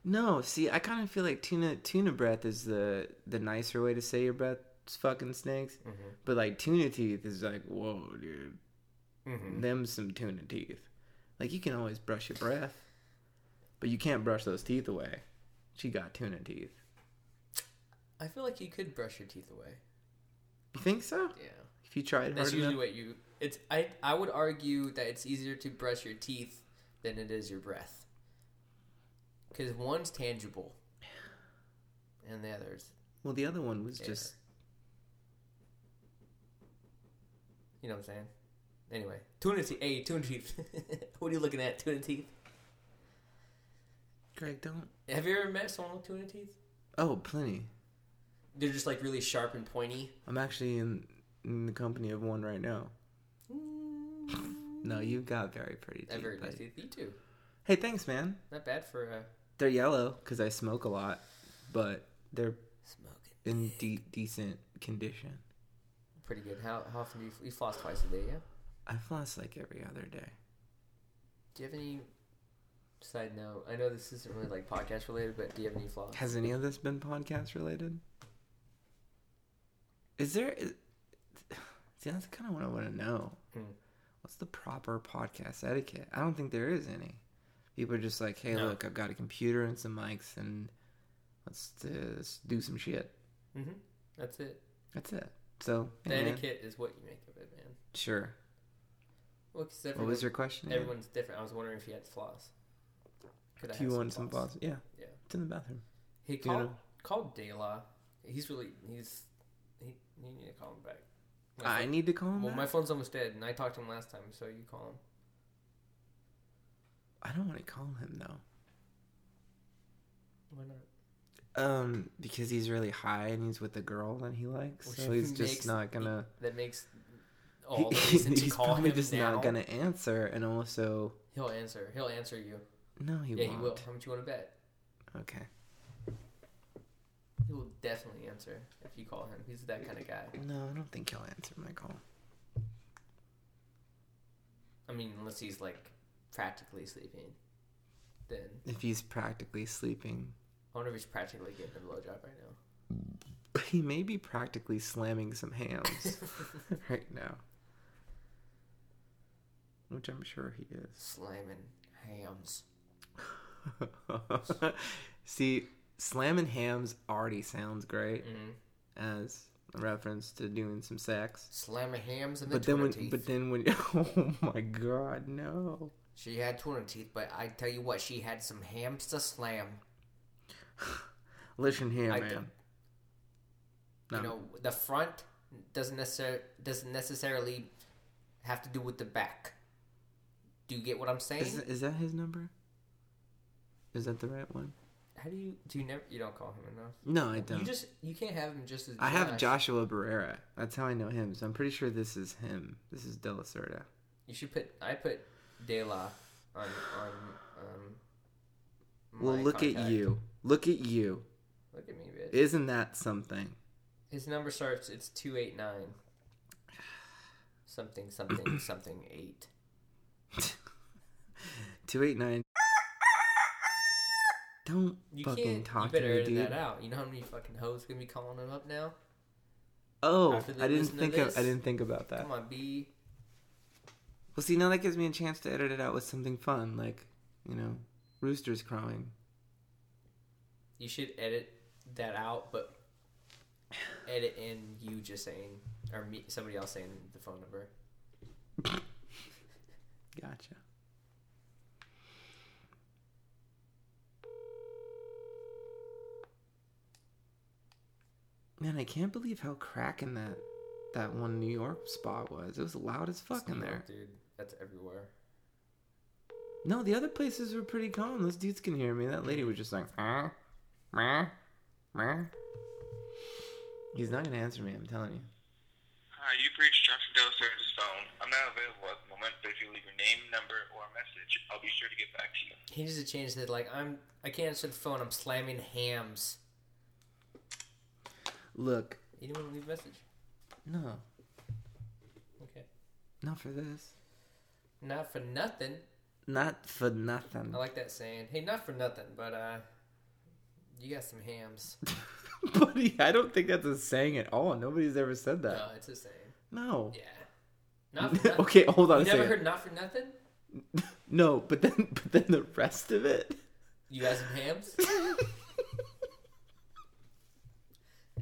Speaker 1: No, see, I kind of feel like tuna tuna breath is the the nicer way to say your breath fucking stinks.
Speaker 3: Mm-hmm.
Speaker 1: But like tuna teeth is like, whoa, dude,
Speaker 3: Mm-hmm.
Speaker 1: them some tuna teeth. Like you can always brush your breath, but you can't brush those teeth away. She got tuna teeth.
Speaker 3: I feel like you could brush your teeth away.
Speaker 1: You think so?
Speaker 3: Yeah.
Speaker 1: If you tried
Speaker 3: That's
Speaker 1: hard
Speaker 3: usually
Speaker 1: enough.
Speaker 3: what you. It's. I. I would argue that it's easier to brush your teeth than it is your breath. Because one's tangible, and the other's,
Speaker 1: Well, the other one was
Speaker 3: Yeah.
Speaker 1: just
Speaker 3: you know what I'm saying. Anyway, tuna teeth. Hey, tuna teeth. what are you looking at? Tuna teeth.
Speaker 1: Greg. Don't.
Speaker 3: Have you ever met someone with tuna teeth?
Speaker 1: Oh, plenty.
Speaker 3: They're just like really sharp and pointy.
Speaker 1: I'm actually in in the company of one right now. No, you've got very pretty
Speaker 3: I
Speaker 1: teeth.
Speaker 3: very nice teeth. You too.
Speaker 1: Hey, thanks, man.
Speaker 3: Not bad for uh,
Speaker 1: They're yellow because I smoke a lot, but they're
Speaker 3: smoking.
Speaker 1: in de- decent condition.
Speaker 3: Pretty good. How, how often do you, you floss twice a day? Yeah.
Speaker 1: I floss like every other day.
Speaker 3: Do you have any side note? I know this isn't really like podcast related, but do you have any flaws?
Speaker 1: Has any of this been podcast related? Is there? Is, see, that's kind of what I want to know.
Speaker 3: Hmm.
Speaker 1: What's the proper podcast etiquette? I don't think there is any. People are just like, "Hey,
Speaker 3: No.
Speaker 1: look, I've got a computer and some mics, and let's, uh, let's do some shit."
Speaker 3: Mm-hmm. That's it.
Speaker 1: That's it. So,
Speaker 3: The
Speaker 1: man,
Speaker 3: etiquette is what you make of it, man.
Speaker 1: sure.
Speaker 3: Well,
Speaker 1: What was your question?
Speaker 3: everyone's different. I was wondering if you had flaws. Could I
Speaker 1: Do you want some
Speaker 3: flaws?
Speaker 1: Yeah,
Speaker 3: Yeah.
Speaker 1: it's in the bathroom.
Speaker 3: He
Speaker 1: Do you
Speaker 3: called
Speaker 1: know-
Speaker 3: called. He's really he's he you need to call him back. My
Speaker 1: I
Speaker 3: phone-
Speaker 1: need to call him.
Speaker 3: well,
Speaker 1: back?
Speaker 3: my phone's almost dead, and I talked to him last time, so you call him.
Speaker 1: I don't want to call him though.
Speaker 3: Why not?
Speaker 1: Um, because he's really high and he's with a girl that he likes,
Speaker 3: Which
Speaker 1: so he's just not gonna.
Speaker 3: That makes all the
Speaker 1: He-
Speaker 3: reason to
Speaker 1: he's
Speaker 3: call
Speaker 1: probably just
Speaker 3: now.
Speaker 1: not gonna answer, and also,
Speaker 3: He'll answer. He'll answer you.
Speaker 1: no, he
Speaker 3: yeah,
Speaker 1: won't.
Speaker 3: Yeah, he will. How much you want to bet?
Speaker 1: Okay.
Speaker 3: Will definitely answer if you call him. He's that kind of guy.
Speaker 1: No, I don't think he'll answer my call.
Speaker 3: I mean, unless he's like practically sleeping, then
Speaker 1: If he's practically sleeping,
Speaker 3: I wonder if he's practically getting a blowjob right now.
Speaker 1: he may be practically slamming some hams right now. Which I'm sure he is.
Speaker 3: Slamming hams.
Speaker 1: See, slamming hams already sounds great
Speaker 3: Mm-hmm.
Speaker 1: as a reference to doing some sex.
Speaker 3: Slamming hams in the
Speaker 1: But then when,
Speaker 3: teeth.
Speaker 1: but then when, oh my god, no.
Speaker 3: she had tuna teeth, but I tell you what, she had some hams to slam.
Speaker 1: Listen here,
Speaker 3: I
Speaker 1: man.
Speaker 3: don't-
Speaker 1: No.
Speaker 3: You know, the front doesn't necessarily doesn't necessarily have to do with the back. Do you get what I'm saying?
Speaker 1: Is, is that his number? Is that the right one?
Speaker 3: How do you do you never you don't call him enough?
Speaker 1: No, I don't.
Speaker 3: You just you can't have him just as
Speaker 1: I have Joshua Barrera. That's how I know him. So I'm pretty sure this is him. This is De La Cerda.
Speaker 3: You should put I put De La on on um.
Speaker 1: Well, look at you. Look at you.
Speaker 3: Look at me, bitch.
Speaker 1: Isn't that something?
Speaker 3: His number starts. It's two eight nine. Something something something eight.
Speaker 1: 289. Don't
Speaker 3: You
Speaker 1: fucking
Speaker 3: can't.
Speaker 1: talk
Speaker 3: you
Speaker 1: to
Speaker 3: better
Speaker 1: me,
Speaker 3: edit
Speaker 1: dude.
Speaker 3: that out. You know how many fucking hoes gonna be calling him up now?
Speaker 1: Oh, I didn't think of. I didn't think about that.
Speaker 3: Come on, B.
Speaker 1: Well, see, now that gives me a chance to edit it out with something fun, like you know, roosters crowing.
Speaker 3: You should edit that out, but edit in you just saying or me somebody else saying the phone number.
Speaker 1: Gotcha. Man, I can't believe how cracking that that one New York spot was. It was loud as fuck
Speaker 3: It's
Speaker 1: in
Speaker 3: New
Speaker 1: there.
Speaker 3: Dude. That's everywhere.
Speaker 1: No, the other places were pretty calm. Those dudes can hear me. That lady was just like, ah, meh, meh. He's not gonna answer me. I'm telling you.
Speaker 6: Hi, you've reached Johnson Dale Service's phone. I'm not available at the moment, but if you leave your name, number, or a message, I'll be sure to get back to you.
Speaker 3: He needs to change that. Like I'm, I can't answer the phone. I'm slamming hams.
Speaker 1: Look,
Speaker 3: You didn't want to leave a message.
Speaker 1: no,
Speaker 3: Okay.
Speaker 1: not for this.
Speaker 3: Not for nothing.
Speaker 1: Not for nothing.
Speaker 3: I like that saying. Hey, not for nothing, but uh, you got some hams.
Speaker 1: Buddy, I don't think that's a saying at all. Nobody's ever said that.
Speaker 3: No, it's a saying.
Speaker 1: No.
Speaker 3: Yeah. Not for nothing.
Speaker 1: okay, hold on
Speaker 3: You never
Speaker 1: second.
Speaker 3: heard not for nothing?
Speaker 1: No, but then but then the rest of it.
Speaker 3: You got some hams?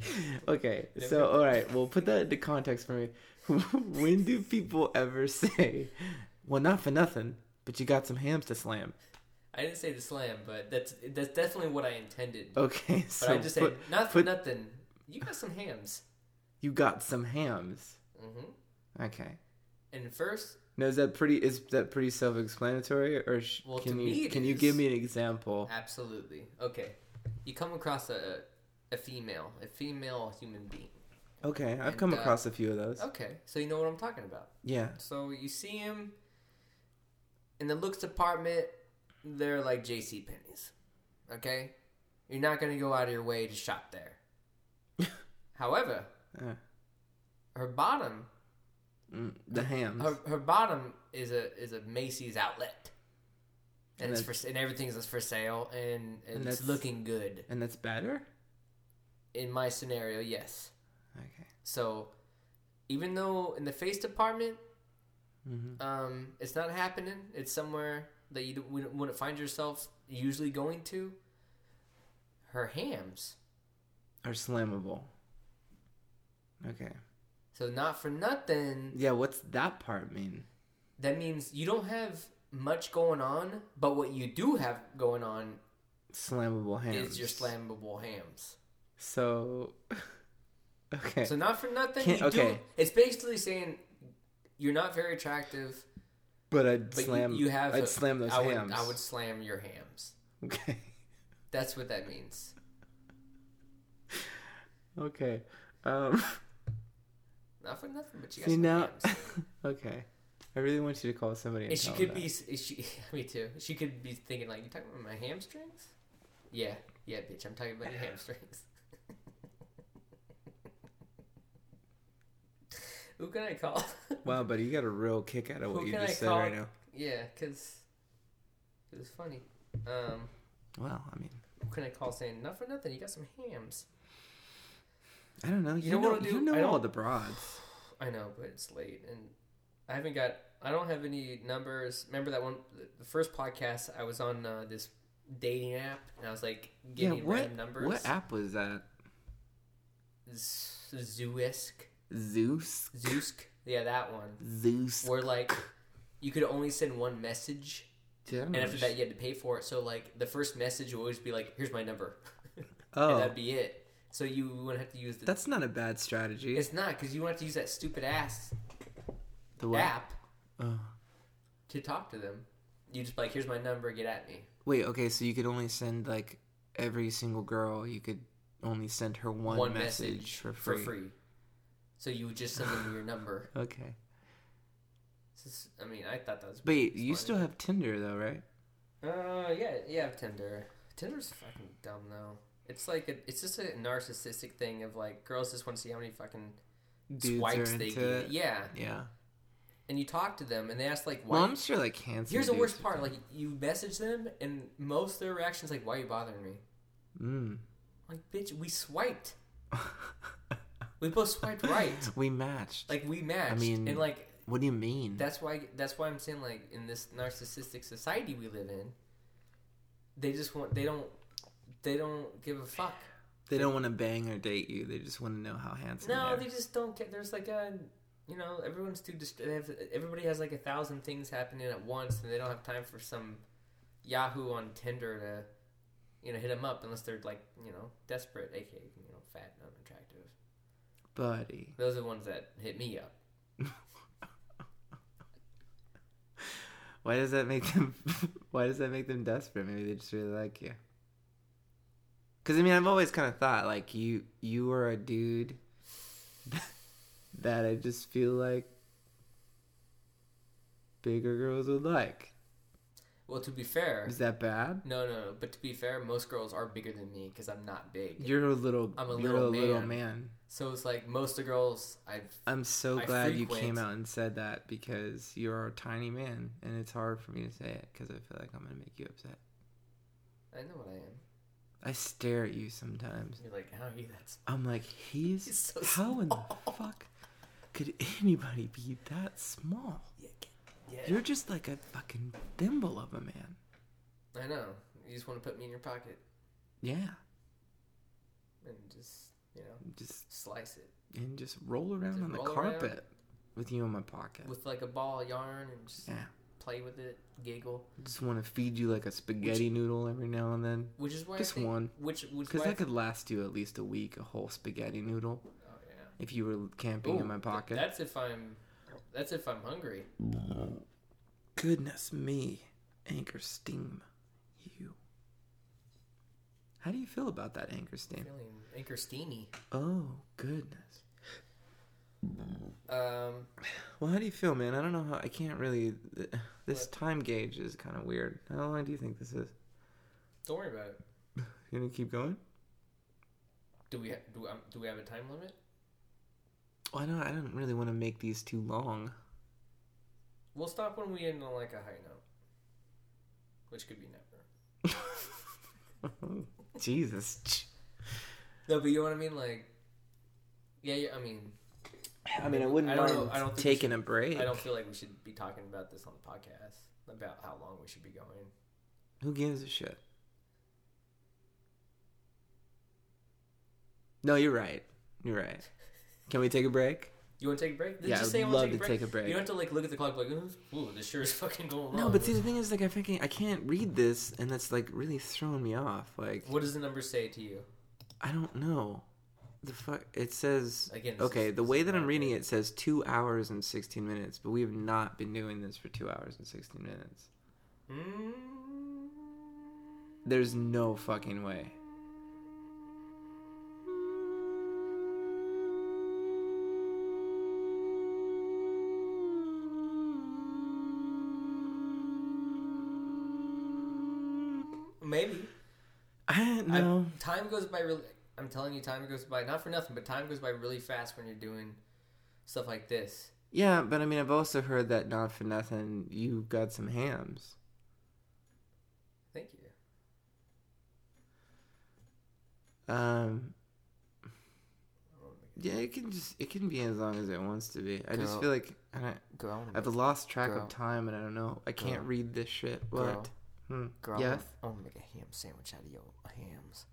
Speaker 1: Okay, so all right, well put that into context for me. when do people ever say, "Well, not for nothing, but you got some hams to slam"?
Speaker 3: I didn't say the slam, but that's that's definitely what I intended.
Speaker 1: Okay,
Speaker 3: but
Speaker 1: so
Speaker 3: I just
Speaker 1: put,
Speaker 3: said not for
Speaker 1: put-
Speaker 3: nothing. You got some hams.
Speaker 1: you got some hams.
Speaker 3: hmm
Speaker 1: Okay.
Speaker 3: And first,
Speaker 1: Now is that pretty? Is that pretty self-explanatory, or sh-
Speaker 3: Well,
Speaker 1: can
Speaker 3: to
Speaker 1: you can you give me an example?
Speaker 3: absolutely. Okay. You come across a a female, a female human being.
Speaker 1: Okay, I've
Speaker 3: And,
Speaker 1: come
Speaker 3: uh,
Speaker 1: across a few of those.
Speaker 3: Okay, so you know what I'm talking about.
Speaker 1: Yeah.
Speaker 3: So you see him in the looks department, they're like J.C. Penney's. Okay, you're not gonna go out of your way to shop there. However,
Speaker 1: Uh,
Speaker 3: her bottom,
Speaker 1: mm, the hams.
Speaker 3: her, her bottom is a is a Macy's outlet, and,
Speaker 1: And
Speaker 3: it's for and everything's for sale, and, and,
Speaker 1: And
Speaker 3: it's looking good.
Speaker 1: and that's better.
Speaker 3: In my scenario, yes.
Speaker 1: Okay.
Speaker 3: So, even though in the face department,
Speaker 1: hmm
Speaker 3: um, it's not happening. It's somewhere that you wouldn't find yourself usually going to. Her hams.
Speaker 1: Are slammable. Okay.
Speaker 3: So not for nothing.
Speaker 1: Yeah. What's that part mean?
Speaker 3: That means you don't have much going on, but what you do have going on
Speaker 1: Slammable hams.
Speaker 3: is your slammable hams.
Speaker 1: So. Okay.
Speaker 3: So not for nothing.
Speaker 1: Can't-
Speaker 3: you do,
Speaker 1: okay.
Speaker 3: it's basically saying you're not very attractive,
Speaker 1: but I'd
Speaker 3: but
Speaker 1: slam.
Speaker 3: you, you have.
Speaker 1: I'd
Speaker 3: a-
Speaker 1: slam those
Speaker 3: I would,
Speaker 1: hams.
Speaker 3: I would slam your hams.
Speaker 1: Okay.
Speaker 3: That's what that means.
Speaker 1: Okay. Um.
Speaker 3: Not for nothing, but you got
Speaker 1: See now,
Speaker 3: hams.
Speaker 1: okay. I really want you to call somebody. And,
Speaker 3: And she
Speaker 1: tell
Speaker 3: could
Speaker 1: them
Speaker 3: be,
Speaker 1: that.
Speaker 3: s- she, me too. She could be thinking like, "You talking about my hamstrings?" Yeah, yeah, bitch. I'm talking about your hamstrings. Who can I call?
Speaker 1: Wow, buddy, you got a real kick out of what
Speaker 3: Who
Speaker 1: you
Speaker 3: can I
Speaker 1: just said
Speaker 3: call?
Speaker 1: right now.
Speaker 3: yeah, cause it was funny. Um,
Speaker 1: Well, I mean,
Speaker 3: who can I call saying not for nothing? You got some hams.
Speaker 1: I don't know. You,
Speaker 3: know
Speaker 1: know,
Speaker 3: what I'll do?
Speaker 1: you know all the broads.
Speaker 3: I know, but it's late, and I haven't got. I don't have any numbers. Remember that one? The first podcast I was on uh, this dating app, and I was like
Speaker 1: Yeah,
Speaker 3: getting
Speaker 1: what
Speaker 3: random numbers.
Speaker 1: what app was that?
Speaker 3: Zoosk,
Speaker 1: Zeus.
Speaker 3: Zoosk. Yeah, that one.
Speaker 1: Zeus.
Speaker 3: Where like you could only send one message,
Speaker 1: Dude,
Speaker 3: and after that you had to pay for it. So like the first message would always be like, "Here's my number," and
Speaker 1: oh,
Speaker 3: that'd be it. So you wouldn't have to use the.
Speaker 1: that's not a bad strategy.
Speaker 3: it's not because you wouldn't have to use that stupid ass
Speaker 1: the what?
Speaker 3: app
Speaker 1: Oh.
Speaker 3: to talk to them. You just be like, "Here's my number. Get at me."
Speaker 1: Wait, okay, so you could only send like every single girl. You could only send her one, message, for free.
Speaker 3: So you would just send them your number.
Speaker 1: Okay.
Speaker 3: Is- I mean, I thought that was.
Speaker 1: Wait, you still have Tinder though, right?
Speaker 3: Uh, yeah, yeah, I have Tinder. Tinder's fucking dumb though. It's like a, it's just a narcissistic thing of like girls just want to see how many fucking
Speaker 1: Dudes
Speaker 3: swipes they get.
Speaker 1: it.
Speaker 3: Yeah,
Speaker 1: Yeah.
Speaker 3: and you talk to them and they ask like, why?
Speaker 1: Well, I'm sure like handsome.
Speaker 3: Here's the worst part: like you message them and most of their reactions like, "Why are you bothering me?"
Speaker 1: Mm.
Speaker 3: Like, bitch, we swiped. We both swiped right.
Speaker 1: we matched.
Speaker 3: Like we matched.
Speaker 1: I mean-
Speaker 3: and like
Speaker 1: what do you mean?
Speaker 3: That's why. That's why I'm saying like in this narcissistic society we live in, they just want. They don't. They don't give a fuck.
Speaker 1: they don't want to bang or date you. They just want to know how handsome.
Speaker 3: No,
Speaker 1: you are.
Speaker 3: they just don't get. There's like a. You know, everyone's too. Dist- they have, everybody has like a thousand things happening at once, and they don't have time for some Yahoo on Tinder to, you know, hit them up unless they're like, you know, desperate, aka, you know, fat and unattractive.
Speaker 1: Buddy.
Speaker 3: Those are the ones that hit me up.
Speaker 1: Why does that make them? why does that make them desperate? Maybe they just really like you. Because I mean, I've always kind of thought like you, you are a dude that I just feel like bigger girls would like.
Speaker 3: Well, to be fair,
Speaker 1: Is that bad?
Speaker 3: no, no, no. But to be fair, most girls are bigger than me because I'm not big.
Speaker 1: You're a little.
Speaker 3: I'm a little
Speaker 1: a little
Speaker 3: man.
Speaker 1: man.
Speaker 3: So it's like most of the girls I've
Speaker 1: I'm so
Speaker 3: I
Speaker 1: glad you came out and said that because you're a tiny man, and it's hard for me to say it because I feel like I'm gonna make you upset.
Speaker 3: I know what I am.
Speaker 1: I stare at you sometimes.
Speaker 3: You're like, how are you that
Speaker 1: I'm like, he's,
Speaker 3: He's so
Speaker 1: how in the fuck could anybody be that small?
Speaker 3: Yeah.
Speaker 1: You're just like a fucking thimble of a man.
Speaker 3: I know. You just want to put me in your pocket
Speaker 1: Yeah,
Speaker 3: and just, you know,
Speaker 1: just
Speaker 3: slice it
Speaker 1: and just roll around
Speaker 3: Just
Speaker 1: on the
Speaker 3: roll around.
Speaker 1: carpet with you in my pocket.
Speaker 3: with like a ball of yarn and just
Speaker 1: yeah,
Speaker 3: play with it, giggle.
Speaker 1: just want to feed you like a spaghetti noodle every now and then.
Speaker 3: Which is why
Speaker 1: Just
Speaker 3: I think,
Speaker 1: one.
Speaker 3: Which which
Speaker 1: Because that could last you at least a week, a whole spaghetti noodle,
Speaker 3: Oh yeah.
Speaker 1: if you were camping
Speaker 3: Ooh,
Speaker 1: in my pocket.
Speaker 3: That's if I'm. That's if I'm hungry.
Speaker 1: Goodness me, Anchor Steam, you. How do you feel about that Anchor Steam?
Speaker 3: Feeling anchor steamy.
Speaker 1: Oh goodness.
Speaker 3: Um.
Speaker 1: Well, how do you feel, man? I don't know how. I can't really. This time gauge is kind of weird. How long do you think this is?
Speaker 3: Don't worry about it.
Speaker 1: You gonna keep going?
Speaker 3: Do we ha- do um, do we have a time limit?
Speaker 1: Well, I don't. I don't really want to make these too long.
Speaker 3: We'll stop when we end on like a high note, which could be never.
Speaker 1: Jesus.
Speaker 3: No, but you know what I mean. Like, yeah, yeah I mean,
Speaker 1: I mean, I wouldn't
Speaker 3: I don't
Speaker 1: mind
Speaker 3: know- I don't think
Speaker 1: taking
Speaker 3: should-
Speaker 1: a break.
Speaker 3: I don't feel like we should be talking about this on the podcast about how long we should be going.
Speaker 1: Who gives a shit? No, you're right. You're right. Can we take a break?
Speaker 3: You want to take a break? Then
Speaker 1: Yeah,
Speaker 3: just
Speaker 1: I'd
Speaker 3: say I wanna
Speaker 1: love to take a break.
Speaker 3: You don't have to like look at the clock like, ooh, this sure is fucking going
Speaker 1: No, but see, the thing is, like, I fucking I can't read this, and that's like really throwing me off. Like,
Speaker 3: what does the number say to you?
Speaker 1: I don't know. The fuck? It says
Speaker 3: Again,
Speaker 1: okay.
Speaker 3: is-
Speaker 1: the way that I'm reading it says two hours and sixteen minutes, but we have not been doing this for two hours and sixteen minutes.
Speaker 3: Mm,
Speaker 1: There's no fucking way.
Speaker 3: Maybe.
Speaker 1: I don't
Speaker 3: I-
Speaker 1: know.
Speaker 3: time goes by really. I'm telling you, time goes by not for nothing, but time goes by really fast when you're doing stuff like this.
Speaker 1: Yeah, but I mean, I've also heard that not for nothing, you got some hams.
Speaker 3: Thank you.
Speaker 1: Um. Yeah, it can just it can be as long as it wants to be. I just feel like I don't,
Speaker 3: Girl, I
Speaker 1: I've lost track
Speaker 3: Girl.
Speaker 1: of time, and I don't know. I can't
Speaker 3: Girl.
Speaker 1: read this shit.
Speaker 3: Girl.
Speaker 1: What? Hmm.
Speaker 3: girl, I
Speaker 1: yes.
Speaker 3: wanna- I want to make a ham sandwich out of your hams.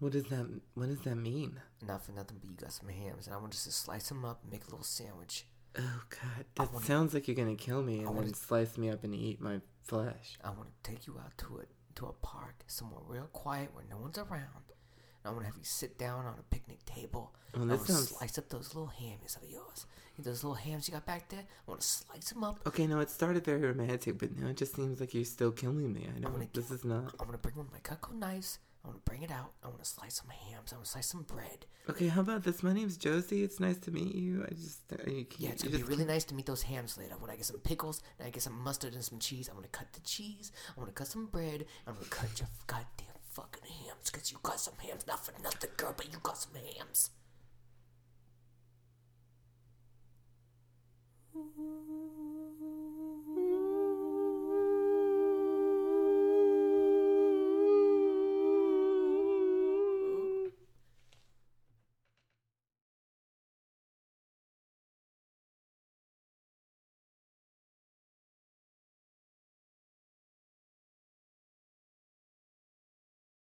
Speaker 1: What does that What does that mean?
Speaker 3: Not for nothing, but you got some hams, and I want just to just slice them up and make a little sandwich.
Speaker 1: Oh God, that
Speaker 3: wanna-
Speaker 1: sounds like you're gonna kill me and then
Speaker 3: wanna-
Speaker 1: slice me up and eat my flesh.
Speaker 3: I want to take you out to a to a park, somewhere real quiet where no one's around. And I want to have you sit down on a picnic table.
Speaker 1: Well,
Speaker 3: and I
Speaker 1: this
Speaker 3: want to
Speaker 1: sounds-
Speaker 3: slice up those little hammies of yours. And those little hams you got back there, I want to slice them up.
Speaker 1: Okay, no, it started very romantic, but now it just seems like you're still killing me. I
Speaker 3: gonna
Speaker 1: don't. This is not.
Speaker 3: I'm gonna bring one of my Cutco knives. I want to bring it out. I want to slice some hams. I want to slice some bread.
Speaker 1: Okay, how about this? My name's Josie. It's nice to meet you. I just. uh, You,
Speaker 3: Yeah, it's
Speaker 1: you
Speaker 3: gonna be really nice to meet those hams later. When I get some pickles, and I get some mustard and some cheese, I'm gonna cut the cheese. I'm gonna cut some bread. I'm gonna cut your goddamn fucking hams, cause you got some hams, not for nothing, girl, but Ooh.